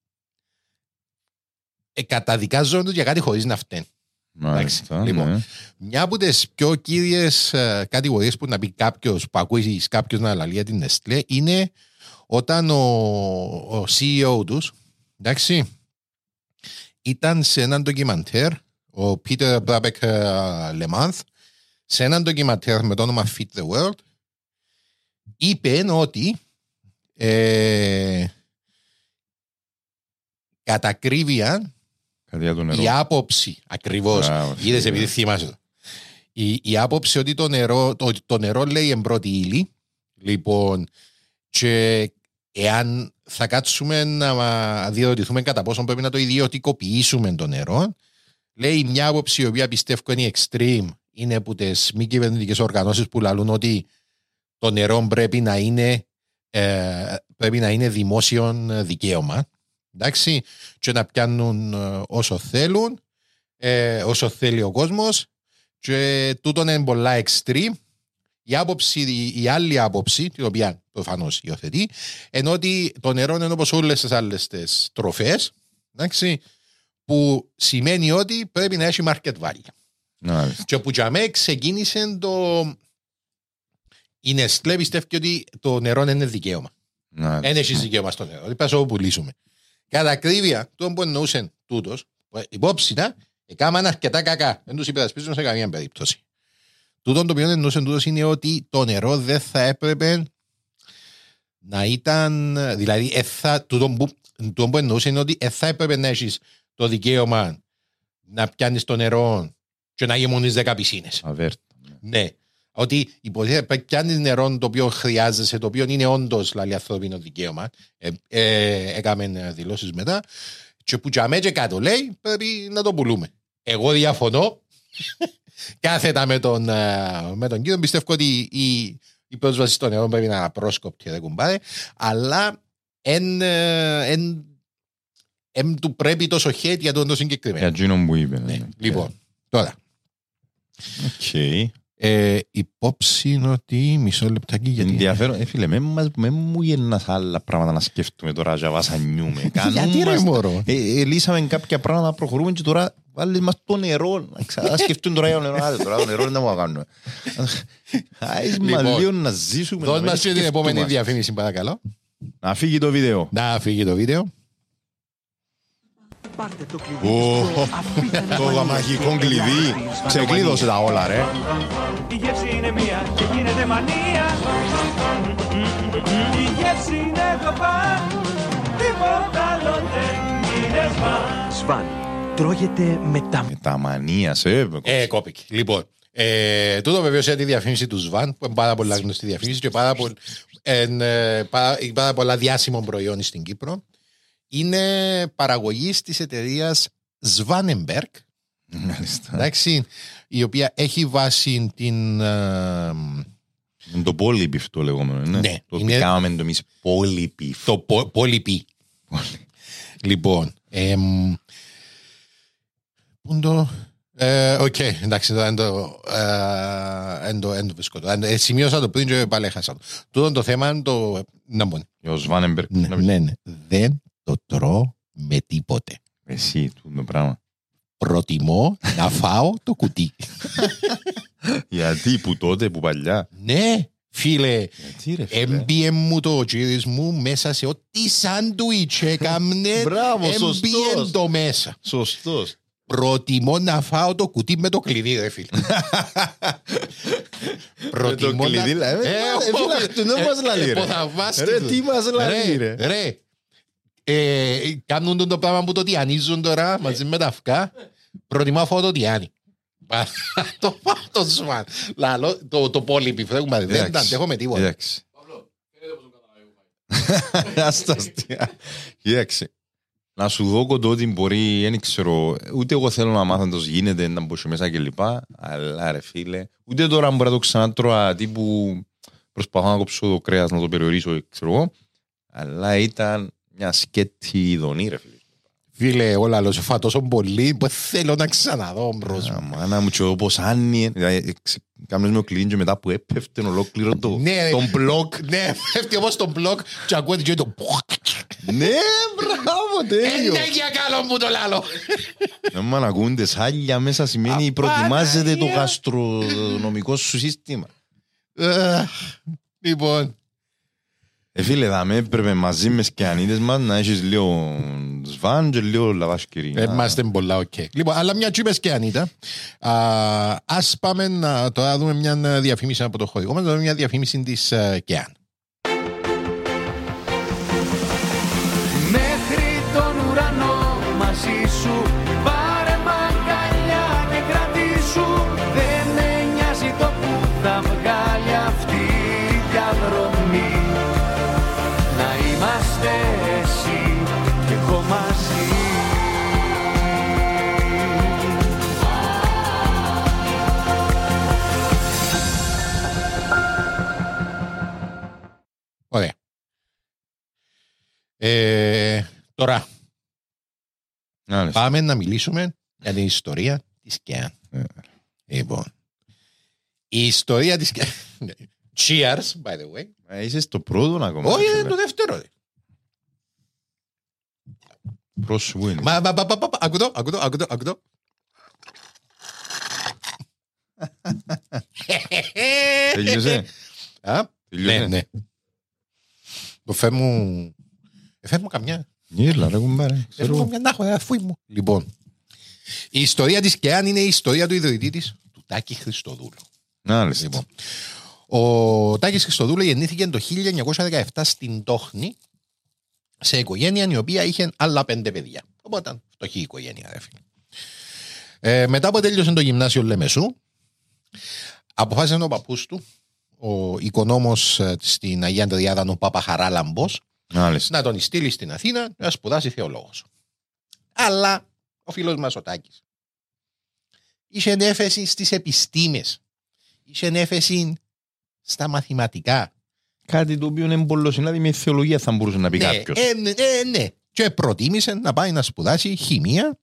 ε, καταδικάζονται για κάτι χωρίς να φταίνουν. Μάλιστα, λοιπόν, ναι. Μια από τις πιο κύριες κατηγορίες που να πει κάποιος, που ακούει κάποιος να λαλεί για την Nestlé, είναι όταν ο, ο CEO τους, εντάξει, ήταν σε έναν ντοκιμαντέρ, ο Peter Brabeck Lemans, σε έναν ντοκιμαντέρ με το όνομα Feed the World, είπε ότι ε, κατά ακρίβεια Κάτι για το νερό. η άποψη ακριβώς. Μπράβο, Είδες φίλε. επειδή θυμάσαι το. Η, η άποψη ότι το νερό, το, το νερό λέει εν πρώτη ύλη. Λοιπόν, και εάν θα κάτσουμε να διερωτηθούμε κατά πόσο πρέπει να το ιδιωτικοποιήσουμε το νερό, λέει μια άποψη η οποία πιστεύω είναι extreme, είναι από τις μη κυβερνητικές οργανώσεις που λαλούν ότι το νερό πρέπει να είναι, ε, πρέπει να είναι δημόσιο δικαίωμα. Εντάξει, και να πιάνουν ε, όσο θέλουν, ε, όσο θέλει ο κόσμος. Και τούτο είναι πολλά extreme. Η, άποψη, η, η άλλη άποψη, την οποία προφανώς υιοθετεί, ενώ ότι το νερό είναι όπως όλες τις άλλες τροφές, που σημαίνει ότι πρέπει να έχει market value. Μάλιστα. Και που για μέ ξεκίνησε το. Η Nestlé πιστεύει ότι το νερό είναι δικαίωμα. Μάλιστα. Δεν έχεις δικαίωμα στο νερό. Δεν πα όπου πουλήσουμε. Κατά ακρίβεια, το που εννοούσε τούτος, υπόψητα, έκαναν αρκετά κακά. Δεν τους υπερασπίζουν σε καμία περίπτωση. Τούτο το οποίο εννοούσε τούτος είναι ότι το νερό δεν θα έπρεπε να ήταν. Δηλαδή, ε, θα, τούτο, που, τούτο που εννοούσε είναι ότι ε, θα έπρεπε να έχεις το δικαίωμα να πιάνεις το νερό και να γεμονείς 10 πισίνες. Αβέρτα. Ναι. Ότι υποτίθεται πιάνει νερό το οποίο χρειάζεσαι, το οποίο είναι όντως δηλαδή ανθρώπινο δικαίωμα. Ε, ε, έκαμε δηλώσεις μετά. Και που τζαμέ και κάτω λέει πρέπει να το πουλούμε. Εγώ διαφωνώ κάθετα με τον, ε, με τον κύριο. Πιστεύω ότι η, η πρόσβαση στο νερό πρέπει να είναι απρόσκοπτη, δεν κουμπάρε. Αλλά εν, ε, εν, εν του πρέπει τόσο hate για τούντο συγκεκριμένο. Για εκείνον που είπε. ναι, ναι. Λοιπόν, τώρα. Οκ. Ε, υπόψη είναι ότι μισό λεπτάκι γιατί. Ενδιαφέρον. Ε, φίλε, με, μας, με μου γεννάς άλλα πράγματα να σκέφτομαι τώρα και βασανιούμε. Γιατί ρε μωρό; Ε, ε, λύσαμε κάποια πράγματα να προχωρούμε και τώρα βάλεις μας το νερό. Να ξα- να σκεφτούν τώρα για το νερό. Άντε, τώρα το νερό δεν θα μου κάνουμε. Άις μας Λοιπόν, λίγο να ζήσουμε. Δώσ' να μην μας και την σκεφτούμαστε. επόμενη διαφήμιση παρακαλώ. Να φύγει το βίντεο. Να φύγει το βίντεο. Πάρτε το κλειδί. Ω, στο αφήστε να Το ανοίγει. μαγικό κλειδί. Ξεκλείδωσε τα όλα, ρε. Η γεύση είναι μία και γίνεται μανία. Η γεύση είναι το παν. Τίποτα άλλο δεν είναι σπαν. Σβάν. Τρώγεται με τα Με τα μανίας, σε. Ε, κόπηκε. Λοιπόν, ε, τούτο βεβαίως είναι τη διαφήμιση του Σβάν, που είναι πάρα πολλά γνωστή διαφήμιση και πάρα, πολλ- εν, ε, πάρα, πάρα πολλά διάσημων προϊόν στην Κύπρο. Είναι παραγωγή της εταιρείας Svanenberg, Μάλιστα. εντάξει, η οποία έχει βάση την. ε, Είναι το πόλιπι αυτό λεγόμενο, ναι. Ναι, Το είναι- ότι κάναμε το εμείς πόλιπι. το πο- πολυπί. Λοιπόν, εμ, πού είναι το... Ε, Οκ, εντάξει, τώρα δεν το, ε, δεν το, δεν το βρίσκω τώρα. Ε, Σημείωσα το πριν και πάλι έχασα το. Τούτο το θέμα είναι το... Να μπουν. Ο Σβάνεμπεργκ. Ναι, ναι, ναι. Δεν το τρώω με τίποτε. Εσύ, το πράγμα. Προτιμώ να φάω το κουτί. Γιατί που τότε, που παλιά. ναι, φίλε, Γιατί ρε φίλε. Έμπιε μου το τζίρις μου μέσα σε ό,τι σάντουιτς έκαμνε. Μπράβο, Έμπιε σωστός. το μέσα. Σωστός. Προτιμώ να φάω το κουτί με το κλειδί, ρε φίλε. Προτιμώ το κλειδί, να... λα- ε, ε, φίλε, αυτό δεν μας λαλεί, ρε. ποθαυμάστηκε Ρε, το. τι μας λαλεί, ρε. Ρε, ε, κάνουν τον το πράγμα που το τιανίζουν τώρα μαζί με τα αυκά. Προτιμώ να φάω το τιάνι. το φάω το σμαν. Λαλό, το, το πόλιπι, δεν έχουμε δεν τα Εντάξει. αντέχω με τίποτα. Εντάξει. Ας τα αστεία. Κοίταξε. Να σου δω το ότι μπορεί, δεν ξέρω, ούτε εγώ θέλω να μάθω πώς γίνεται, να μπω σε μέσα κλπ. Αλλά ρε φίλε, ούτε τώρα μπορεί να το ξανάτρωα τύπου προσπαθώ να κόψω το κρέας, να το περιορίσω, ξέρω εγώ. Αλλά ήταν μια σκέτη ειδονή ρε φίλε. Φίλε, όλα άλλο σε φά τόσο πολύ που θέλω να ξαναδώ μπρος μου. Μάνα μου και όπως άνοιε, δηλαδή, ξε- κάμνες με ο κλίν και μετά που έπεφτε ολόκληρο το, Ναι, τον μπλοκ. Ναι, πέφτει όμως τον μπλοκ και ακούεται και το... Ναι, μπράβο, τέλειο. Ναι, για καλό μου το λάλο. Αν ακούνται σάλια μέσα σημαίνει προετοιμάζεται το γαστρονομικό σου σύστημα. Ε, Λοιπόν, Ε, φίλε, δάμε έπρεπε μαζί μες σκιανίτες μας να έχεις λίγο σβάν και λίγο λαβάσκυρι. είμαστε πολλά οκ. Λοιπόν, αλλά μια τσίπες και Ανίτα. Α, ας πάμε να τώρα δούμε μια διαφήμιση από το χωρικό μας, να δούμε μια διαφήμιση της ε, Ε, τώρα, πάμε να μιλήσουμε για την ιστορία της ΚΕΑΝ. Λοιπόν, η ιστορία της ΚΕΑΝ... Cheers, by the way. Ε, Είσαι στο πρώτο ακόμα. Όχι, ρε, είναι φίλε. το δεύτερο. ρε. Πρόσωπο είναι. Μα, μα, μα, μα, μα, ακού το, ακού το, ακού το, ακού το. Τελείωσε. Α, Τελείωσε. ναι, ναι. Το φέρ μου... ε, Φέρ μου καμιά. Γύρλα, ρε κουμπάρε. Φέρ Ξέρω μου εγώ. καμιά, να έχω αφού μου. Λοιπόν, η ιστορία της ΚΕΑΝ είναι η ιστορία του ιδρυτή της, του Τάκη Χριστοδούλου. Μάλιστα. Λοιπόν, ο Τάκης Χριστοδούλου γεννήθηκε το 1917 στην Τόχνη σε οικογένεια η οποία είχε άλλα πέντε παιδιά. Οπότε ήταν φτωχή οικογένεια, ρε φίλε. Ε, μετά που τέλειωσε το γυμνάσιο Λεμεσού, αποφάσισε ο παππούς του, ο οικονόμος ε, στην Αγία Τριάδα, ο Παπαχαράλαμπος, Μάλιστα. να τον στείλει στην Αθήνα να σπουδάσει θεολόγος. Αλλά ο φίλος μας ο Τάκης είχε έφεση στις επιστήμες, είχε έφεση στα μαθηματικά. Κάτι το οποίο είναι πολύ συνάδει με θεολογία θα μπορούσε να πει Ναι, κάποιος. ε, ναι, ε, ναι. Και προτίμησε να πάει να σπουδάσει χημεία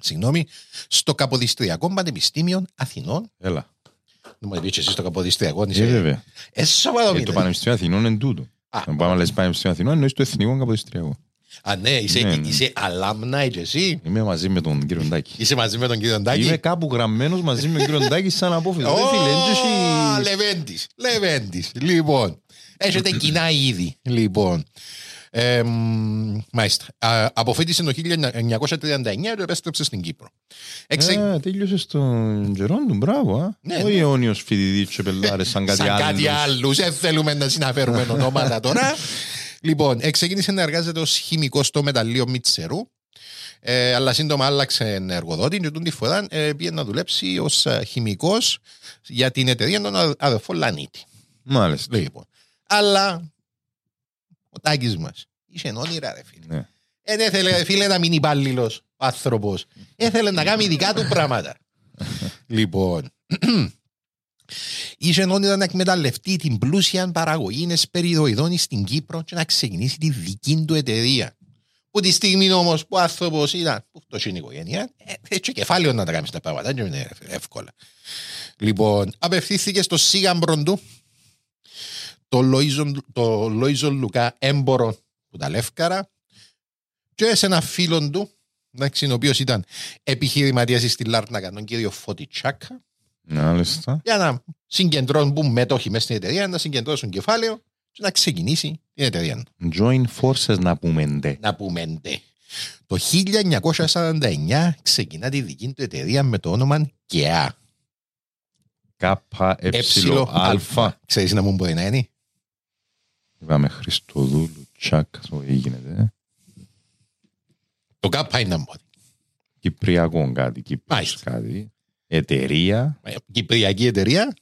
συγγνώμη, στο Καποδιστριακό Πανεπιστήμιο Αθηνών. Έλα. Δεν μου πεις εσύ στο Καποδιστριακό. Ε, βέβαια. Ε, σοβαρό Ε, μιλάω. το Πανεπιστήμιο Αθηνών είναι τούτο. Αν πάμε να λες Πανεπιστήμιο Αθηνών, εννοείς το Εθνικό Καποδιστριακό. Α, ναι, είσαι, Ναι, ναι. είσαι alumni και εσύ. Είμαι μαζί με τον κύριο Ντάκη. Είσαι μαζί με τον κύριο Ντάκη. Είμαι κάπου γραμμένος μαζί με τον κύριο Ντάκη σαν απόφευκτο. Ρε φίλε, Ω, έτσι έχει- Λεβέντης, Λεβέντης. Λοιπόν, έχετε κοινά είδη. Λοιπόν, ε, μ, μάλιστα. Α, Αποφύτησε το 1939 και επέστρεψε στην Κύπρο. Εξε... Α, τέλειωσε στον καιρό του, μπράβο. α. Ναι, Ο ναι. αιώνιος φοιτητής και πελάρες σαν κάτι Σαν κάτι άλλο. άλλους. Δεν θέλουμε να συναφέρουμε ονόματα τώρα. λοιπόν, εξεκίνησε να εργάζεται ως χημικός στο μεταλλείο Μιτσερού. Ε, αλλά σύντομα άλλαξε εργοδότη και τούτη φορά ε, πήγε να δουλέψει ως ε, χημικός για την εταιρεία των αδε- αδερφών Λανίτη. Μάλιστα. Λοιπόν. Αλλά ο Τάκης μας είχε όνειρα ρε φίλε. Ναι. Ε, δεν ήθελε ρε φίλε να μείνει υπάλληλος ο άνθρωπος. Έθελε να κάνει δικά του πράγματα. λοιπόν, είχε όνειρα να εκμεταλλευτεί την πλούσια παραγωγή εσπεριδοειδών στην Κύπρο και να ξεκινήσει τη δική του εταιρεία. Που τη στιγμή όμως που ο άνθρωπος ήταν που φτωχή είναι η οικογένεια, ε, έτσι κεφάλαιο να τα κάνεις τα πράγματα, δεν είναι εύκολα. Λοιπόν, απευθύνθηκε στο σύγαμπρον του, το Λόιζον, το Λόιζον Λουκά έμπορο που τα Λεύκαρα, και σε ένα φίλο του, εντάξει, ο οποίος ήταν επιχειρηματίας στη Λάρνακα, τον κύριο Φώτη Τσάκα, Μάλιστα. για να συγκεντρώνουν που μέτοχοι μέσα στην εταιρεία, να συγκεντρώσουν κεφάλαιο και να ξεκινήσει την εταιρεία. Join forces να πούμε ντε. Να πούμε ντε. Το 1949 ξεκινά τη δική του εταιρεία με το όνομα ΚΕΑ. Κάπα Ε, έψιλο αλφα. Ξέρεις να μου μπορεί να είναι; Είπαμε Χριστοδούλου, Τσάκα, όχι γίνεται. ε. Το ΚΑΠΑ είναι να μπορεί. Κυπριακό κάτι, Κύπρος κάτι. Εταιρεία. Κυπριακή εταιρεία.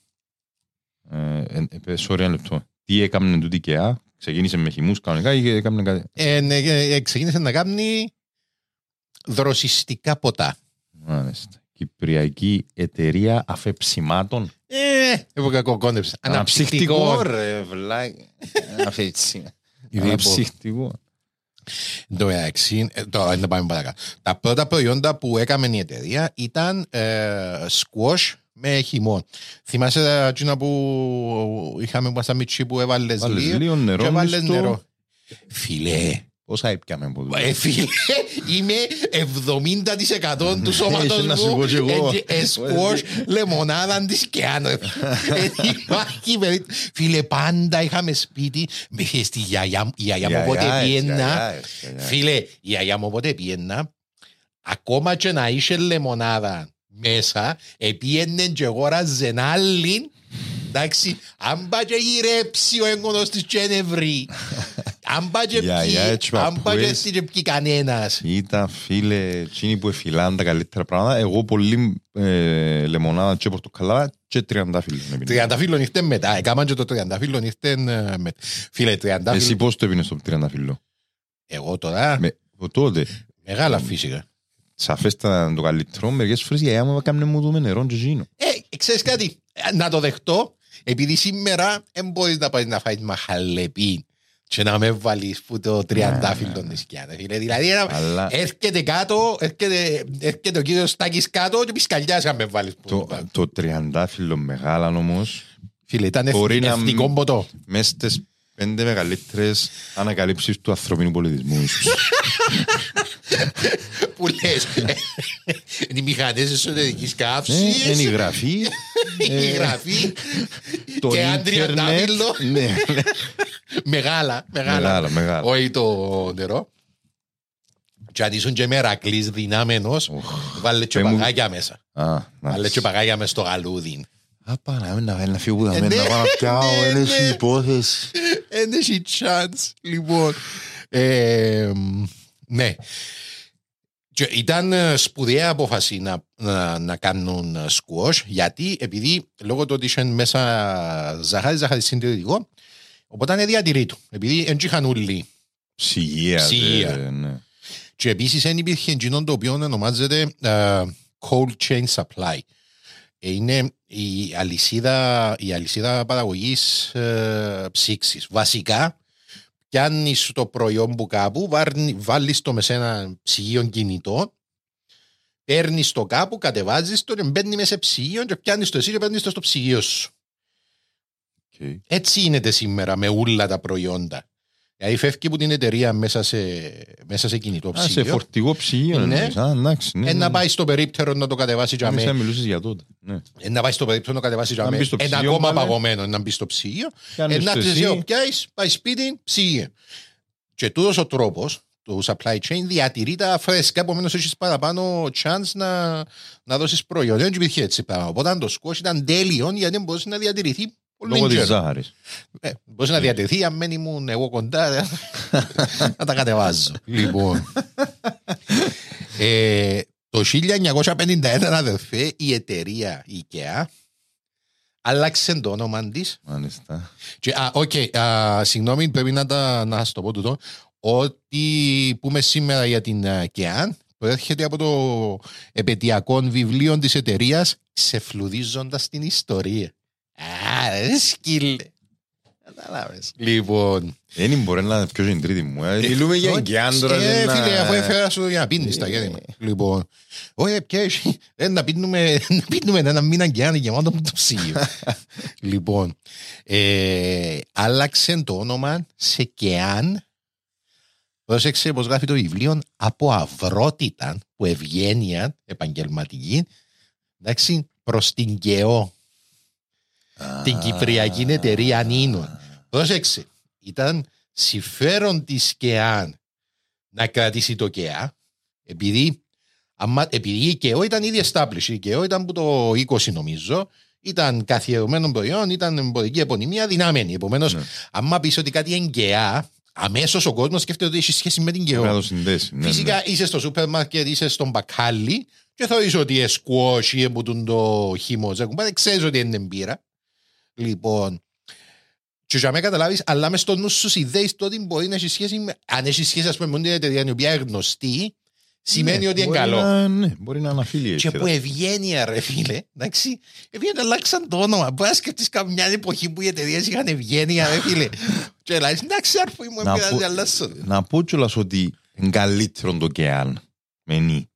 Ε, ε, ε, sorry, ένα λεπτό. Τι έκαμε τούτη και α, Ξεκίνησε με χυμούς κανονικά ή έκανε κάτι; Ε, ναι, ε, ξεκίνησε να κάνει δροσιστικά ποτά. Μάλιστα. Κυπριακή εταιρεία αφεψιμάτων. Ε, έχω κακό κόνεψε. Αναψυχτικό ρε βλάκι. Αφέτσι. Λοιπόν. Αναψυχτικό. Το μεταξύ, ε, τώρα να πάμε παρακάτω. Τα πρώτα προϊόντα που έκαμε η εταιρεία ήταν ε, squash με χυμό. Θυμάσαι εκείνα που είχαμε που ήμασταν μητσί που έβαλες Βάλες λίγο λίγο νερό και έβαλες μες στο- νερό. Φίλε, Πόσα έπιαμε από εδώ. ε, φίλε, είμαι 70% του σώματος Έχει να σου μου πω κι εγώ. ε, ε, squash λεμονάδα της και άνω. Ε, υπάρχει περίπτωση. Φίλε, πάντα είχαμε σπίτι με στη γιαγιά μου. Η γιαγιά μου όποτε Γιαγιάες, πιένα γιαγιάες, γιαγιάες. Φίλε, η γιαγιά μου όποτε πιένα, ακόμα και να είσαι λεμονάδα μέσα, επίενε και αγόραζε άλλη, εντάξει, αν πάει και γυρέψει ο έγκονος της και είναι βρει. Αν πάει και Γιαγιά, πιει, έτσι, αν πάει και παππούες. έτσι και πιει κανένας. Ήταν φίλε, εκείνοι που εφυλάνε τα καλύτερα πράγματα. Εγώ πολύ ε, λεμονάδα και πορτοκαλάδα και τριαντάφυλλο. έπινα. Τριανταφύλλον ήρθε μετά, έκαναν και το τριανταφύλλον ήρθε ε, μετά. Φίλε, Εσύ τριανταφύλλον, πώς το έπινες στο τριαντάφυλλο; εγώ τώρα, Με, από τότε, μεγάλα φυσικά. σαφέστα το καλύτερο, μερικές φορές η γιαγιά μου έκανε μου το με νερό και γίνω. Ε, ξέρεις κάτι, ε, να το δεχτώ, επειδή σήμερα δεν μπορείς να πάει να φάεις μαχαλεπί και να με βάλεις που το τριαντάφυλλο της σκιάνα. φίλε. Δηλαδή ένα- Αλλά έρχεται κάτω, έρχεται, έρχεται ο κύριος Στάκης κάτω και πισκαλιάζει αν με βάλεις που το, το τριαντάφυλλο μεγάλα όμως, Φίλε, ήταν Μπορεί εθ- να εθνικό μ- ποτό. μέσα στις πέντε μεγαλύτερες ανακαλύψεις του ανθρωπίνου πολιτισμού ίσως. που λες, είναι οι μηχανές εσωτερικής Ε, καύσης, Είναι η γραφή, η γραφή το και ένα ίντερνετ. τριαντάφυλλο. Ναι, Μεγάλα, μεγάλα. Μεγάλα, μεγάλα. Όχι το νερό. Και αν ήσουν και μερακλής δυνάμενος, βάλε και Πες μου- παγάκια μέσα. Α, Βάλε να και παγάκια μέσα στο γαλούδι. Α, πάμε να να φύγω Ε, να ναι, να πάω να πιάω, ναι, είναι ναι. υπόθεση. Δεν έχει chance, λοιπόν. Ε, ναι. Και ήταν ε, σπουδαία απόφαση να, να, να κάνουν ε, squash, γιατί επειδή λόγω του ότι είχαν μέσα ζάχαρη, ζάχαρη συντηρητικό, οπότε είναι διατηρεί του. Επειδή δεν είχαν όλοι Ψυγεία. Ψυγεία. δε, ναι. Και επίσης δεν υπήρχε εκείνο το οποίο ονομάζεται ε, cold chain supply. Ε, Είναι η αλυσίδα, η αλυσίδα παραγωγής ε, ψήξης. Βασικά, πιάνει το προϊόν που κάπου, βάλεις το με σε ένα ψυγείο κινητό, παίρνεις το κάπου, κατεβάζεις το και μπαίνει μέσα σε ψυγείο και πιάνεις το εσύ και παίρνεις το στο ψυγείο σου. Οκ. Έτσι γίνεται σήμερα με όλα τα προϊόντα. Δηλαδή φεύγει από την εταιρεία μέσα σε, μέσα σε κινητό Α, σε ψυγείο. φορτηγό ψυγείο. Ναι. εννοείς. Α, εντάξει. ναι, Ε, να ναι. πάει στο περίπτερο να το κατεβάσει για Νόμιζα μέ. μιλούσες για τότε. Ναι. Ε, Να πάει στο περίπτερο να το κατεβάσει για Να μέ. μπει στο Ένα ψυγείο, ακόμα πάλι. παγωμένο να μπει στο ψυγείο. Κάνεις Ε, να το τις εσύ. δύο πιάσεις, πάει σπίτι, ψυγείο. Και τούτος ο τρόπος του supply chain διατηρεί τα φρέσκα, επομένως έχεις παραπάνω chance να, να δώσεις προϊόν. Δεν υπήρχε έτσι πράγμα. Οπότε το σκόσ ήταν τέλειο γιατί μπορούσε να διατηρηθεί πολύ Λόγω της καιρό. ζάχαρης. Ε, μπορούσε να διατηρηθεί αν μένει ήμουν εγώ κοντά ε, να τα κατεβάζω. λοιπόν. ε, το 1951 αδερφέ η εταιρεία IKEA άλλαξε το όνομα της. Μάλιστα. Και, α, οκ, α, συγγνώμη, πρέπει να, τα, να σας το πω τούτο. Ότι πούμε σήμερα για την α, IKEA προέρχεται από το επαιτειακό βιβλίο της εταιρείας ξεφλουδίζοντας την ιστορία. Α, ρε σκύλε. Καταλάβες. Λοιπόν. Δεν μπορεί να είναι πιο τρίτη μου. ε. Μιλούμε για εγκιάντρα. Ε, φίλε, αφού έφερα σου για να πίνεις τα γέννη. Λοιπόν, όχι, πια έχει, ε, να πίνουμε, να πίνουμε ένα μήνα και ένα γεμάτο με το ψυγείο. λοιπόν, ε, άλλαξε το όνομα σε Κεάν. Πρόσεξε πως γράφει το βιβλίο από αυρότητα που ευγένεια επαγγελματική εντάξει, προς την ΚΕΟ την Κυπριακή Εταιρεία Νίνων. Πρόσεξε, ήταν συμφέρον της ΚΕΑΝ να κρατήσει το ΚΕΑ, επειδή, αμα, επειδή η ΚΕΟ ήταν ήδη established, η ΚΕΟ ήταν που το 20 νομίζω, ήταν καθιερωμένο προϊόν, ήταν εμπορική επωνυμία δυνάμενη. Επομένως, Ναι. άμα πεις ότι κάτι είναι ΚΕΑ, αμέσως ο κόσμος σκέφτεται ότι έχει σχέση με την Πρέπει να ΚΕΟ. το συνδέσει. ναι, Φυσικά ναι. είσαι στο σούπερ μάρκετ, είσαι στον μπακάλι και θα είσαι ότι είναι σκουός ή εμπούτουν το χυμό. Δεν ξέρεις ότι είναι μπύρα. Λοιπόν, Και για να καταλάβεις, αλλά μες στο νου σου ιδέεις το ότι μπορεί να έχει σχέση με... Αν έχει σχέση, ας πούμε, με την εταιρεία η οποία είναι γνωστή, σημαίνει Ναι, ότι είναι μπορεί καλό. να- Ναι, μπορεί να αναφίλει Και που ευγένεια, ρε φίλε, εντάξει, επειδή αλλάξαν το όνομα. Μπορεί να σκεφτείς καμιά εποχή που οι εταιρείες είχαν ευγένεια, ρε φίλε. Και λέει, εντάξει, αρφού μου, Να πειράζει, πω- αλλάσω. Να πω κιόλας ότι είναι καλύτερο το ΚΕΑΝ με νη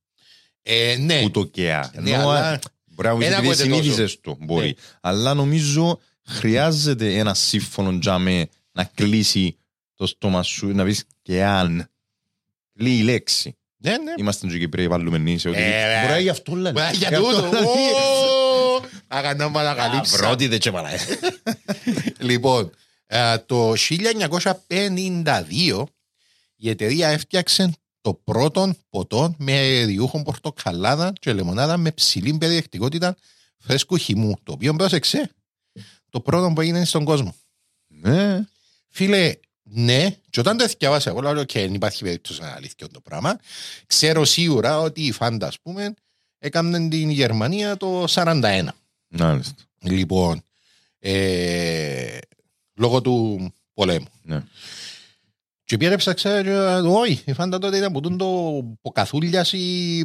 Ε, ναι, που το ΚΕΑ. Ναι, Ενώ, αλλά- α, Μπορεί να μου πεις Ένα επειδή ακούεται τόσο. συνήθιζες το, μπορεί. Ναι. Αλλά νομίζω χρειάζεται ένα σύμφωνο για με να κλείσει το στόμα σου, να πεις ΚΕΑΝ. Κλεί η λέξη. ναι, ναι. Είμαστε και Κυπρέοι, βάλουμε νη σε ότι... Ε, ρε. Μπορεί να γι' αυτό λένε. Μπορεί να για Γι' αυτό τούτο. λένε. Ω, Αγανά μου ανακαλύψα. Αυρότητε και μαλάε. Λοιπόν, ε, το 1952 η εταιρεία έφτιαξε το πρώτο ποτό με διούχο πορτοκαλάδα και λεμονάδα με ψηλή περιεκτικότητα φρέσκου χυμού. Το οποίο πρόσεξε το πρώτο που έγινε στον κόσμο. Ναι. Φίλε, ναι, και όταν το διαβάσα, εγώ λέω και δεν υπάρχει περίπτωση να αλήθεια το πράγμα. Ξέρω σίγουρα ότι η Φάντα, ας πούμε, έκαναν την Γερμανία το 41. Μάλιστα. Λοιπόν, ε, λόγω του πολέμου. Ναι. Και πήρε ψάξα και όχι, η φάντα τότε ήταν που τούν το που καθούλιαση,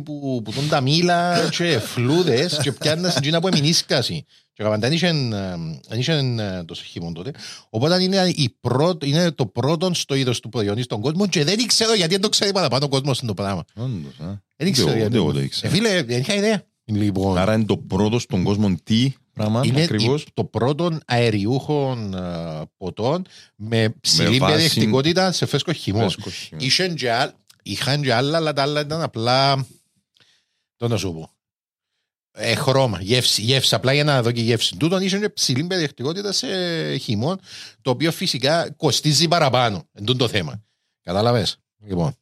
που, που τούν τα μήλα και φλούδες και πιάννας εκείνα που εμεινίσκαση. Και καμπαντά δεν είχαν, ε, δεν είχαν ε, τόσο χειμώνα τότε. Οπότε είναι, η πρώτη, είναι το πρώτο στο είδος του προϊόνι στον κόσμο και δεν ξέρω γιατί δεν το ξέρει παραπάνω ο κόσμος το πράγμα. Όντως, α. Δεν ξέρω Ούτε εγώ- γιατί. ούτε εγώ το Ε, ήξερα. Φίλε, δεν είχα ιδέα. Λοιπόν, Άρα είναι το πρώτο στον κόσμο τι πράγμα είναι ακριβώς. η- το πρώτο αεριούχων ε, ποτών με ψηλή βάση- περιεκτικότητα σε φρέσκο χυμό. Φρέσκο χυμό. Είχαν και άλλ- Είχαν και άλλα, αλλά τα άλλα ήταν απλά. Το να σου πω. Ε, χρώμα, γεύση, γεύση, απλά για να δω και γεύση. Τούτον είχε και ψηλή περιεκτικότητα σε χυμό, το οποίο φυσικά κοστίζει παραπάνω. Εν τούτο το θέμα. Κατάλαβες; Λοιπόν.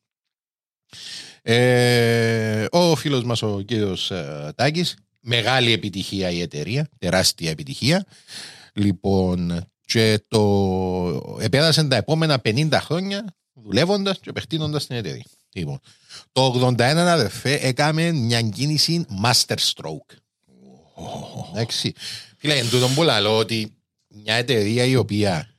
Ε, ο φίλος μας ο κύριος ε, Τάκης, μεγάλη επιτυχία η εταιρεία, τεράστια επιτυχία. Λοιπόν, και το επέδασαν τα επόμενα 50 χρόνια δουλεύοντας και επεκτείνοντας την εταιρεία. Λοιπόν, το 81 αδερφέ έκαμε μια κίνηση master stroke. Εντάξει. Φίλε, εν τούτον που λέω ότι μια εταιρεία η οποία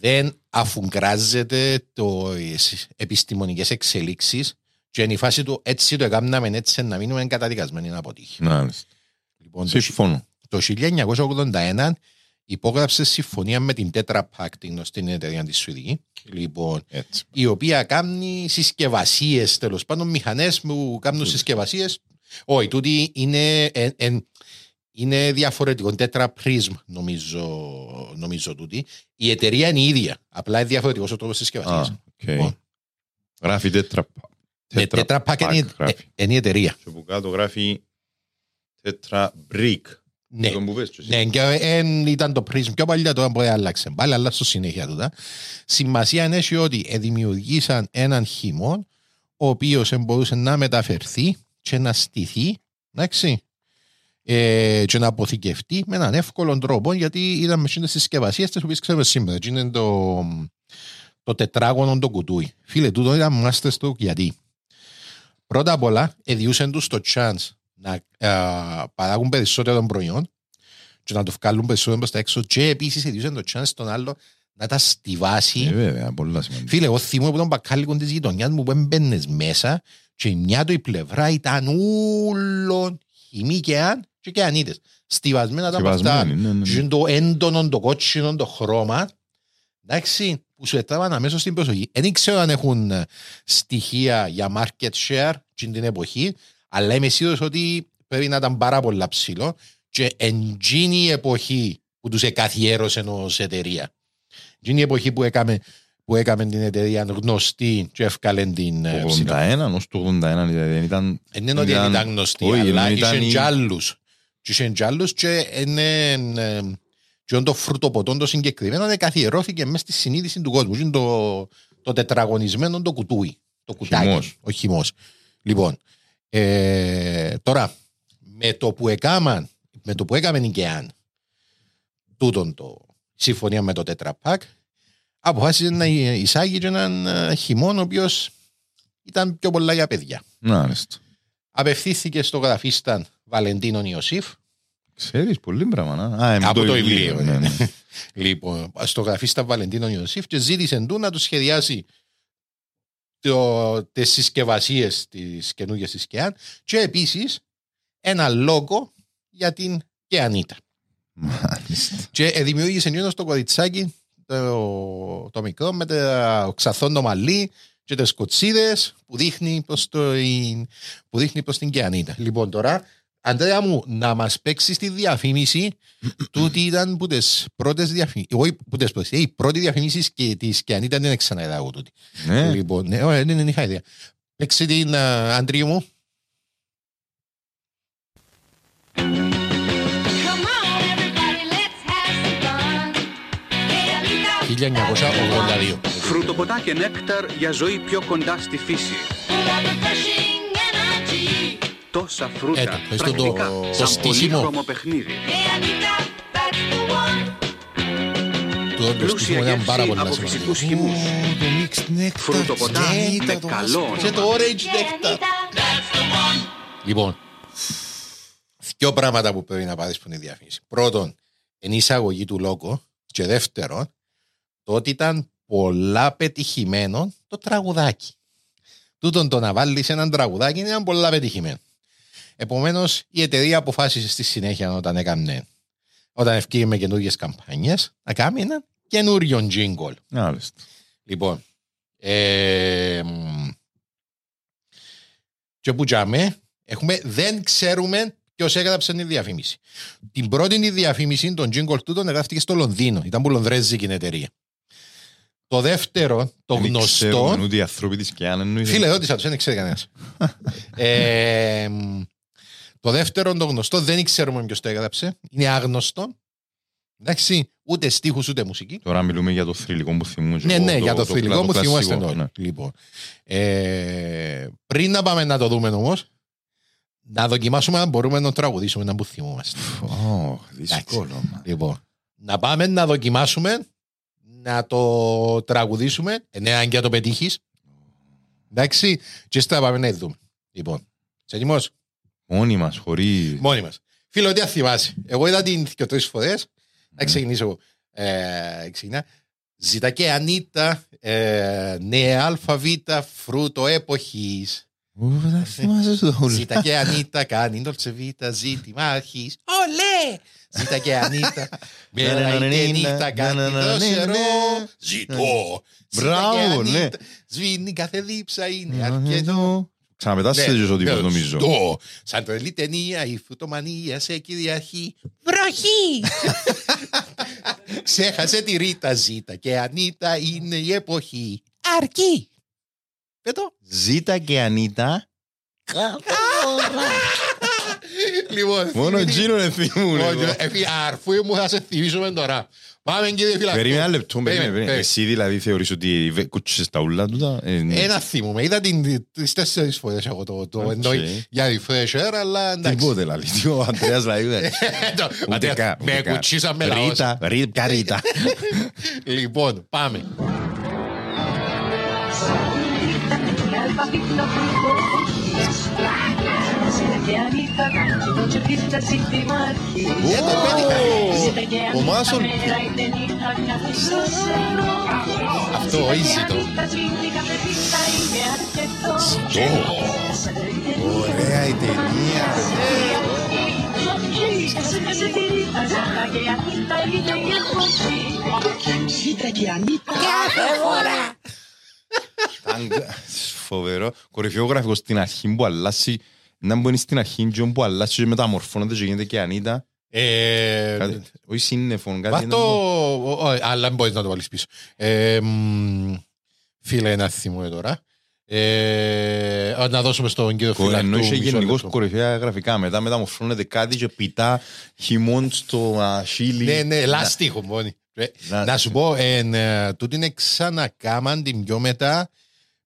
δεν αφουγκράζεται το τις επιστημονικές εξελίξεις και είναι η φάση του έτσι το έκαναμε έτσι να μείνουμε καταδικασμένοι να αποτύχει. Μάλιστα. Λοιπόν, το, Συμφωνώ. το 1981 υπόγραψε συμφωνία με την Tetra Pak, την γνωστή εταιρεία της Σουηδική, λοιπόν, Έτσι. η οποία κάνει συσκευασίες, τέλος πάντων μηχανές που κάνουν συσκευασίες. Όχι, τούτη είναι, εν- εν- είναι διαφορετικό. Tetra Prism νομίζω, νομίζω τούτη. Η εταιρεία είναι η ίδια, απλά είναι διαφορετικός ο τρόπος Α, συσκευασίας. οκ. Λοιπόν. Γράφει Tetra. Με Tetra Pak είναι, η- γράφει. ε, είναι η εταιρεία. Και από κάτω γράφει τέτρα brick. Ναι. Τον που πες και εσύ. Ναι, και εν ήταν το πρίσμ πιο παλιά τώρα μπορεί να αλλάξει. Πάλι αλλά στο συνέχεια τούτα. Σημασία είναι έχει ότι ε, δημιουργήσαν έναν χυμό ο οποίο μπορούσε να μεταφερθεί και να στηθεί εντάξει, ε, και να αποθηκευτεί με έναν εύκολο τρόπο γιατί ήταν με τις συσκευασίες τις οποίες ξέρουμε σήμερα. Και είναι το, το τετράγωνο το κουτούι. Φίλε, τούτο ήταν master stroke γιατί. Πρώτα απ' όλα, εδιούσαν τους το chance να ε, παράγουν περισσότερο προϊόν και να το βγάλουν περισσότερο προς τα έξω και επίσης εδιούσαν το chance στον άλλο να τα στιβάσει. Ε, βέβαια, πολλά σημαντικά. Φίλε, εγώ θυμούμαι που τον μπακάλικο της γειτονιάς μου που έμπαινες μέσα και η μια του η πλευρά ήταν ούλον χυμή και αν και και ανίτες. Στιβασμένα τα αυτά. Στιβασμένοι, ναι, ναι, ναι. Και είναι το έντονο, το κότσινο, το χρώμα. Εντάξει, που σου έτραβαν αμέσως στην προσοχή. Δεν ξέρω αν έχουν ε, στοιχεία για market share στην την εποχή, αλλά είμαι σίγουρος ότι πρέπει να ήταν πάρα πολλά ψηλό και εντζήνει η εποχή που τους εκαθιέρωσε ως εταιρεία. Εκείνη η εποχή που έκαμε, που έκαμε την εταιρεία γνωστή και έφκαλε την ε, Το ψηλά. 81 ως το 81 δηλαδή δεν ήταν... Δεν είναι ότι δεν ήταν γνωστή, Όχι, αλλά ενώ ήταν είχε η- και άλλους. Και είχε και άλλους και είναι... ε, Και το φρουτοποτό το συγκεκριμένο ε, καθιερώθηκε μέσα στη συνείδηση του κόσμου. Είναι το, το τετραγωνισμένο το κουτούι. Το κουτάκι. Χυμός. Ο χυμός. Λοιπόν, ε, τώρα, με το που έκαναν, με το που έκαμε η ΚΕΑΝ, τούτον το συμφωνία με το τετραπάκ, αποφάσισε να εισάγει και έναν ε, χυμό ο οποίος ήταν πιο πολλά για παιδιά. Μάλιστα. Απευθύνθηκε στο γραφίσταν Βαλεντίνον Ιωσήφ Ξέρεις, πολύ πράγμα. να. Α, ε, με Από το βιβλίο. ναι, ναι. λοιπόν, στο γραφίστα Βαλεντίνο Ιωσήφ και ζήτησε του να τους σχεδιάσει το, τις συσκευασίες της καινούργιας της ΚΕΑΝ και επίσης ένα λόγο για την ΚΕΑΝΙΤΑ. Και ε, δημιούργησε νιόνο στο κοριτσάκι το, το μικρό με το ξαθόν το μαλλί και τις κοτσίδες που δείχνει προς, το, που δείχνει προς την Κεανίτα. Λοιπόν τώρα, Αντρέα μου, να μας παίξεις τη διαφήμιση τούτη ήταν που τις πρώτες διαφημίσεις, εγώ που τις πρώτες, η πρώτη διαφημίση και της Κεανίτα δεν ξαναείδα εγώ τούτη. Ναι. Λοιπόν, ναι, ωραία, δεν είχα ιδέα. Παίξε την α, Αντρίου μου. 1982. Φρουτοποτά και νέκταρ για ζωή πιο κοντά στη φύση. Τόσα φρούτα, Έτω, ευχαριστώ το- πρακτικά, το σαν στήσιμο. πολύχρωμο παιχνίδι. Το όντως Πλούσια στοιχείο ήταν πάρα γεύση πολύ από σημαντικό. φυσικούς χυμούς. Το mixed nectar. Φρουτοποτά και με το- καλό Και το όνομα. orange nectar. Λοιπόν, δύο πράγματα που πρέπει να πάρεις που είναι η διαφήμιση. Πρώτον, είναι η εισαγωγή του λόγου και δεύτερον, το ότι ήταν πολλά πετυχημένο το τραγουδάκι. Τούτον το να βάλεις έναν τραγουδάκι ήταν πολλά πετυχημένο. Επομένως, η εταιρεία αποφάσισε στη συνέχεια όταν έκανε, όταν ευκήγε με καινούριε καμπάνιε, να κάνει ένα καινούριο jingle. Μάλιστα. Λοιπόν, ε, μ, και που τζάμε, έχουμε, δεν ξέρουμε ποιος έγραψε τη διαφήμιση. Την πρώτη τη διαφήμιση, τον jingle τούτον, εγγράφτηκε στο Λονδίνο. Ήταν που λονδρέζικη εταιρεία. Το δεύτερο, το Δεν γνωστό. ξέρουμε ούτε οι άνθρωποι της και αν εννοείται. Φίλε, ρώτησα τους, δεν ξέρει κανένας. ε, μ, το δεύτερο, το γνωστό, δεν ξέρουμε ποιος το έγραψε. Είναι άγνωστο. Εντάξει, ούτε στίχους ούτε μουσική. Τώρα μιλούμε για το θρηλυκό που θυμούμε. Ναι, ναι, για το θρηλυκό που κλασικό, θυμόμαστε όλοι. ναι. Λοιπόν, ε, πριν να πάμε να το δούμε όμως, να δοκιμάσουμε αν μπορούμε να τραγουδήσουμε να που θυμόμαστε. Ω, δύσκολο. μα. Λοιπόν, να πάμε να δοκιμάσουμε να το τραγουδήσουμε. Ε, ναι, αν και να το πετύχεις. Εντάξει, και ύστερα πάμε να δούμε. Λοιπόν, είσαι έτοιμο. Μόνοι μας, χωρίς... Μόνοι μας. Φίλο, τι αν θυμάσαι. Εγώ είδα την και τρει φορές. Να ξεκινήσω εγώ. Ε, ξεκινά. Ζήτα και Ανίτα, ε, νέα αλφαβήτα, φρούτο εποχής. Ου, δεν θυμάσαι το όλο. Ζήτα και Ανίτα, κάνει ντολτσε βίτα, ζήτημα αρχής. Ολέ! Ζήτα και Ανίτα, μέρα είτε νύχτα, κάνει δροσερό. Ζητώ. Ζήτα Μπράβο, και ναι. Ανίτα, Σβήνει κάθε δίψα, είναι αρκετό. Εδώ. Ξαναπετάσσετε Ναι, και ο τύπος ναι, νομίζω. στο. Σαν τρελή ταινία η φρουτομανία σε κυριαρχεί. Βροχή! Ξέχασε τη Ρίτα Ζήτα και Ανίτα είναι η εποχή. Αρκεί! Πέτω. Ζήτα και Ανίτα. Λοιπόν, Μόνο φίλοι, εκείνο δεν θυμούν. όχι, εγώ. ε, φίλοι, Αρφού μου θα σε θυμίσουμε τώρα. Πάμε κύριε φίλα. Περίμενε ένα λεπτό, Περίμενε, περίμενε, περίμενε. περίμενε. Εσύ δηλαδή θεωρείς ότι βε- κούτσισες τα ούλα τούτα. Ε, ναι. Ένα θυμούμαι. Είδα την τις τέσσερις φορές εγώ το, το Οκ. εννοεί για refresh air, αλλά εντάξει. Τίποτε λαλή. Τι Ο Αντρέας δηλαδή. δεν- Το- Ούτε Ματέα, καν, Με ούτε καν. κουτσίσαμε λαός. Ρίτα, Ρίτα, ποια Ρίτα. Λοιπόν, πάμε. Ω, Ο Μάσον. Αυτό, easy το. Ωραία η ταινία. Τάγκα. Φοβερό. Κορυφαίο γραφικό στην αρχή που αλλάσει. Να μπορεί στην αρχή και που αλλάσει και μεταμορφώνεται και γίνεται και ανίτα. Ε, Κάτι- Όχι σύννεφον, κάτι. Βάζ' να το... πω. ο- ο- Αλλά δεν μπορείς να το βάλεις πίσω. Ε, μ, Φίλε, ένα θυμούμε τώρα. Ε, α, να δώσουμε στον κύριο Κο- φίλο Ενώ είσαι γενικώς λεπτό. κορυφαία γραφικά. Μετά μεταμορφώνεται κάτι και πιτά χειμών στο α, χείλη. Ναι, ναι, λάστιχο μόνοι. Ε, Να- Να σου πω, εν, ε, τούτη είναι ξανακάμαν την πιο μετά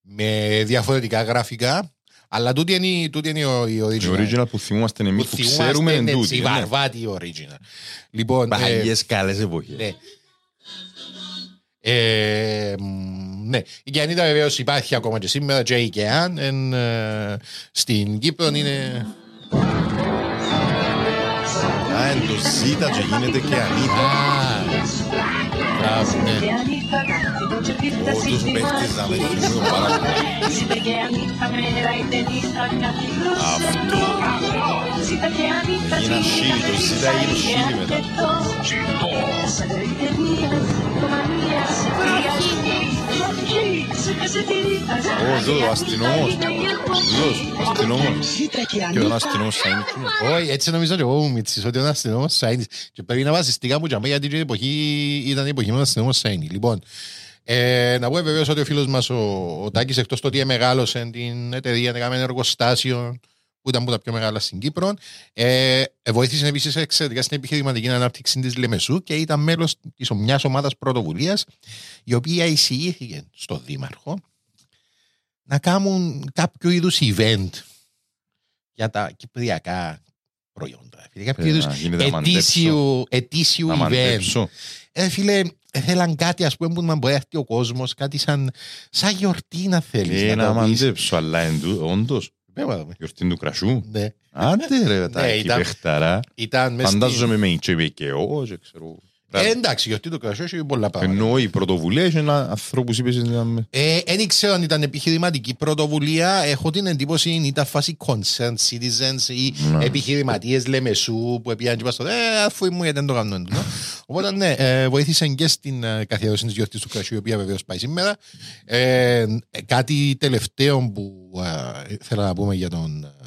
με διαφορετικά γραφικά. Αλλά τούτη είναι, τούτη είναι η- η Η original. original που θυμούμαστε εμείς που θυμούμαστε, ξέρουμε εν ναι, τούτη. Η ναι. βαρβάτη original. Λοιπόν, ε, Παλιές καλές εποχές. ναι. Ε, μ, ναι, η Κιανίτα βεβαίως υπάρχει ακόμα και σήμερα και η ΚΕΑΝ εν, ε, στην Κύπρο είναι Α, εν το ζήτα και γίνεται και ανήτα. Μπράβο, ναι. Ο τους παίχτης να με θυμούν πάρα πολύ. Αυτό. Έγινα σίλι, το ζήτα έγινε σίλι μετά. Ω, εδώ ο αστυνόμος. Εδώ ο αστυνόμος. Και ο αστυνόμος θα είναι εκεί. Όχι, έτσι νομίζω και εγώ μου μίτσις ότι ο αστυνόμος Σάινις και πρέπει να βασιστικά μου και αμέ, γιατί η εποχή ήταν η εποχή με τον αστυνόμος Σάινι. Λοιπόν, ε, να πω βεβαίως ότι ο φίλος μας ο, ο Τάκης εκτός το ότι μεγάλωσε την εταιρεία, έκαμε ένα εργοστάσιο που ήταν από τα πιο μεγάλα στην Κύπρο. Ε, ε, βοήθησε επίσης εξαιρετικά στην επιχειρηματική ανάπτυξη της Λεμεσού και ήταν μέλος μια ομάδας πρωτοβουλίας η οποία εισηγήθηκε στο Δήμαρχο να κάνουν κάποιο είδους event για τα κυπριακά προϊόντα. Για κάποιο Ε, είδους να γίνεται να ετήσιου, ετήσιου Να event. μαντέψω. Ε, φίλε, θέλαν κάτι ας πούμε που να μπορεί να έρθει ο κόσμος, κάτι σαν, σαν γιορτή να θέλεις. Ε, να να το πεις. μαντέψω, αλλά εν τού- όντως. Πέμπα δούμε. Γιορτή του κρασού. Ναι. Άντε ρε, Ναι, τα ήταν- παιχταρά. Ήταν μες στην- Φαντάζομαι με η τσεπεκαιό και ξέρω. Ε, εντάξει, γιορτή του κρασιού έχει πολλά πράγματα. Ενώ η πρωτοβουλία έχει ένα ανθρώπους είπες ήταν... Ε, δεν ξέρω αν ήταν επιχειρηματική πρωτοβουλία. Έχω την εντύπωση ήταν φάση concerned citizens ή Ναι. επιχειρηματίες Λεμεσού που πήγαν και είπαν στο ε, αφού μου γιατί δεν το κάνουν τούτο». Οπότε ναι, ε, βοήθησαν και στην ε, καθιέρωση της γιορτής του κρασιού, η οποία βεβαίως πάει σήμερα. Ε, ε, κάτι τελευταίο που ε, θέλω να πούμε για τον ε,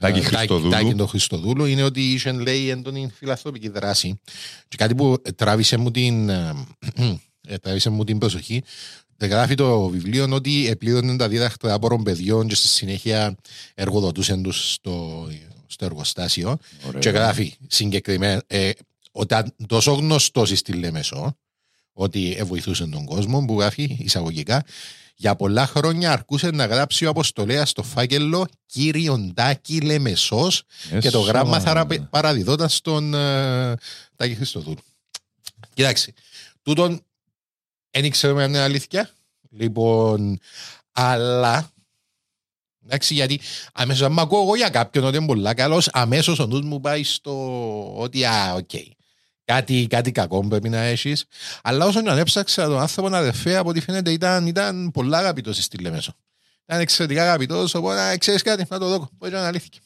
Τάκη ε, Χριστοδούλου. Τάκη τον Χριστοδούλου είναι ότι είχε λέει έντονη φιλανθρωπική δράση και κάτι που τράβησε μου την, ε, ε, τράβησε μου την προσοχή γράφει το βιβλίο ότι επλήρωνε τα δίδακτρα απόρων παιδιών και στη συνέχεια εργοδοτούσαν τους στο, στο εργοστάσιο Ωραία. και γράφει συγκεκριμένα ε, όταν τόσο γνωστός στη Λέμεσο ότι ε, βοηθούσε τον κόσμο που γράφει εισαγωγικά για πολλά χρόνια αρκούσε να γράψει ο Αποστολέας στο φάκελο Κύριον Τάκη Λεμεσός και το Έσω, γράμμα θα μάνα. ρα- παραδιδόταν στον ε, Τάκη Χριστοδούλου. Κοιτάξτε, τούτον δεν ξέρουμε αν είναι αλήθεια. Λοιπόν, αλλά εντάξει, γιατί αμέσως αν ακούω εγώ για κάποιον ότι είναι πολύ καλός, αμέσως ο νους μου πάει στο ότι α, οκ. Κάτι, κάτι κακό πρέπει να έχεις. Αλλά όσο να έψαξα τον άνθρωπο αδερφέ, από ό,τι φαίνεται ήταν, ήταν πολλά αγαπητός στη Λεμέσο. Ήταν εξαιρετικά αγαπητός, οπότε ξέρεις κάτι, να το δω. Μπορεί να είναι αλήθεια.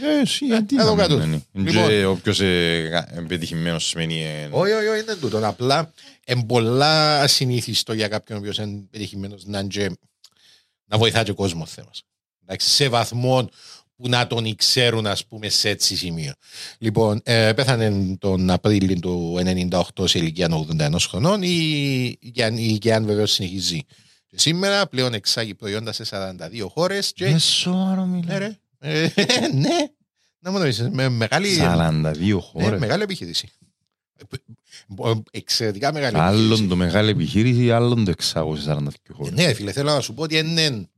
Ε, εσύ, γιατί εδώ να κάτω. μην είναι. Λοιπόν. Και όποιος ε, είναι πετυχημένος σημαίνει... ε, Όχι, όχι, όχι, είναι τούτο. Απλά είναι πολλά ασυνήθιστο για κάποιον ο οποίος είναι πετυχημένος να, είναι και- να βοηθά και κόσμος θέμα. Εντάξει, σε βαθμό που να τον ξέρουν, ας πούμε, σε έτσι σημείο. Λοιπόν, ε, πέθανε τον Απρίλιο του 98 σε ηλικία 81 χρονών ή, ή, αν- ή και αν βεβαίως συνεχίζει. Και σήμερα πλέον εξάγει προϊόντα σε 42 χώρες και... Ε, σοβαρό Ναι, μιλά. ρε. Ε, ναι, να μου το πεις, με μεγάλη... 42 Ναι, χώρες. μεγάλη επιχείρηση. Ε, ε, Εξαιρετικά μεγάλη Άλλον το μεγάλη επιχείρηση, άλλον το εξάγω σε 42 Ε, χώρες. Ναι, φίλε, θέλω να σου πω ότι είναι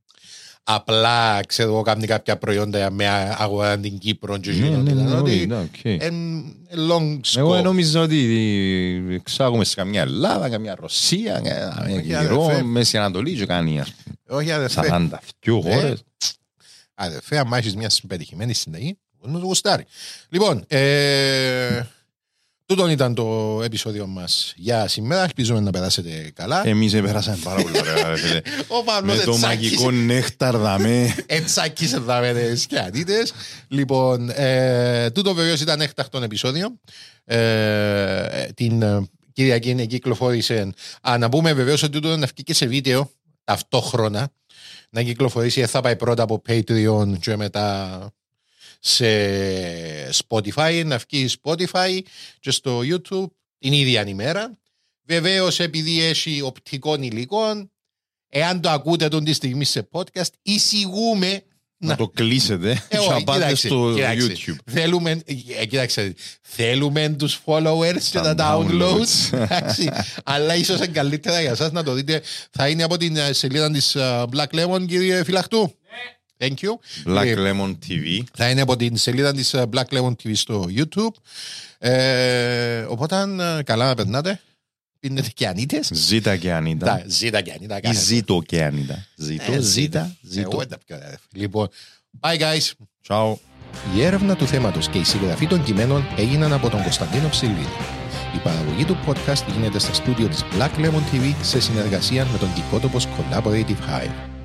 απλά, ξέρω εγώ, κάνει κάποια προϊόντα με αγορά την Κύπρο και Ναι, γίνονται, ναι, ναι, ότι όχι, ναι, οκ. εν- εν long Εγώ scope. νόμιζα ότι εξάγουμε σε καμιά Ελλάδα, καμιά Ρωσία, καμιά Όχι, Γυρό, αδερφέ. Μέση Ανατολή και κάνει ας πούμε, Όχι, αδερφέ. 42 Ναι. χώρες. Αδερφέ, άμα έχεις μια πετυχημένη συνταγή, μπορεί να το γουστάρει. Λοιπόν, ε, τούτον ήταν το επεισόδιο μας για σήμερα. Ελπίζουμε να περάσετε καλά. Εμείς επέρασαμε πάρα πολύ ωραία. ρε φίλε. Ο Παύλος Με το ετσάκησε- μαγικό νέχταρ δαμέ. Ετσάκησε δάμε σκιανίτες. Λοιπόν, ε, τούτο βεβαίως ήταν έκτακτον επεισόδιο. Ε, την ε, Κυριακή είναι κυκλοφόρησε. Α, να πούμε βεβαίως ότι τούτο να βγει και σε βίντεο ταυτόχρονα. Να κυκλοφορήσει, ε, θα πάει πρώτα από Patreon και μετά σε Spotify, να βγει Spotify και στο YouTube την ίδια ημέρα. Βεβαίως, επειδή έχει οπτικό υλικό, εάν το ακούτε τον τη στιγμή σε podcast, εισηγούμε Να το κλείσετε ε, και όχι, να πάτε κοίταξε, στο κοίταξε. YouTube. Θέλουμε, ε, κοίταξε, θέλουμε τους followers και τα Τα downloads. downloads. εντάξει. Αλλά ίσως είναι καλύτερα για σας να το δείτε. Θα είναι από την ε, σελίδα της ε, Black Lemon, κύριε Φυλαχτού. Thank you. Black Ε, Lemon TV. θα είναι από την σελίδα της ε, Black Lemon TV στο YouTube. Ε, οπότε ε, καλά να περνάτε. Πίνετε και ανίτες. Ζήτα και Ανίτα. Τα ζήτα και ανίτα. Ή κάθε ζήτω και Ανίτα. Ζήτω, Ε, ζήτα, Εγώ ζήτω. δεν τα πιο ωραία. Λοιπόν, bye guys. Ciao. Η έρευνα του θέματος και η συγγραφή των κειμένων έγιναν από τον Κωνσταντίνο Ψηλίδη. Η παραγωγή του podcast γίνεται στα στούντιο της Black Lemon TV σε συνεργασία με τον Κικότοπος Collaborative Hive.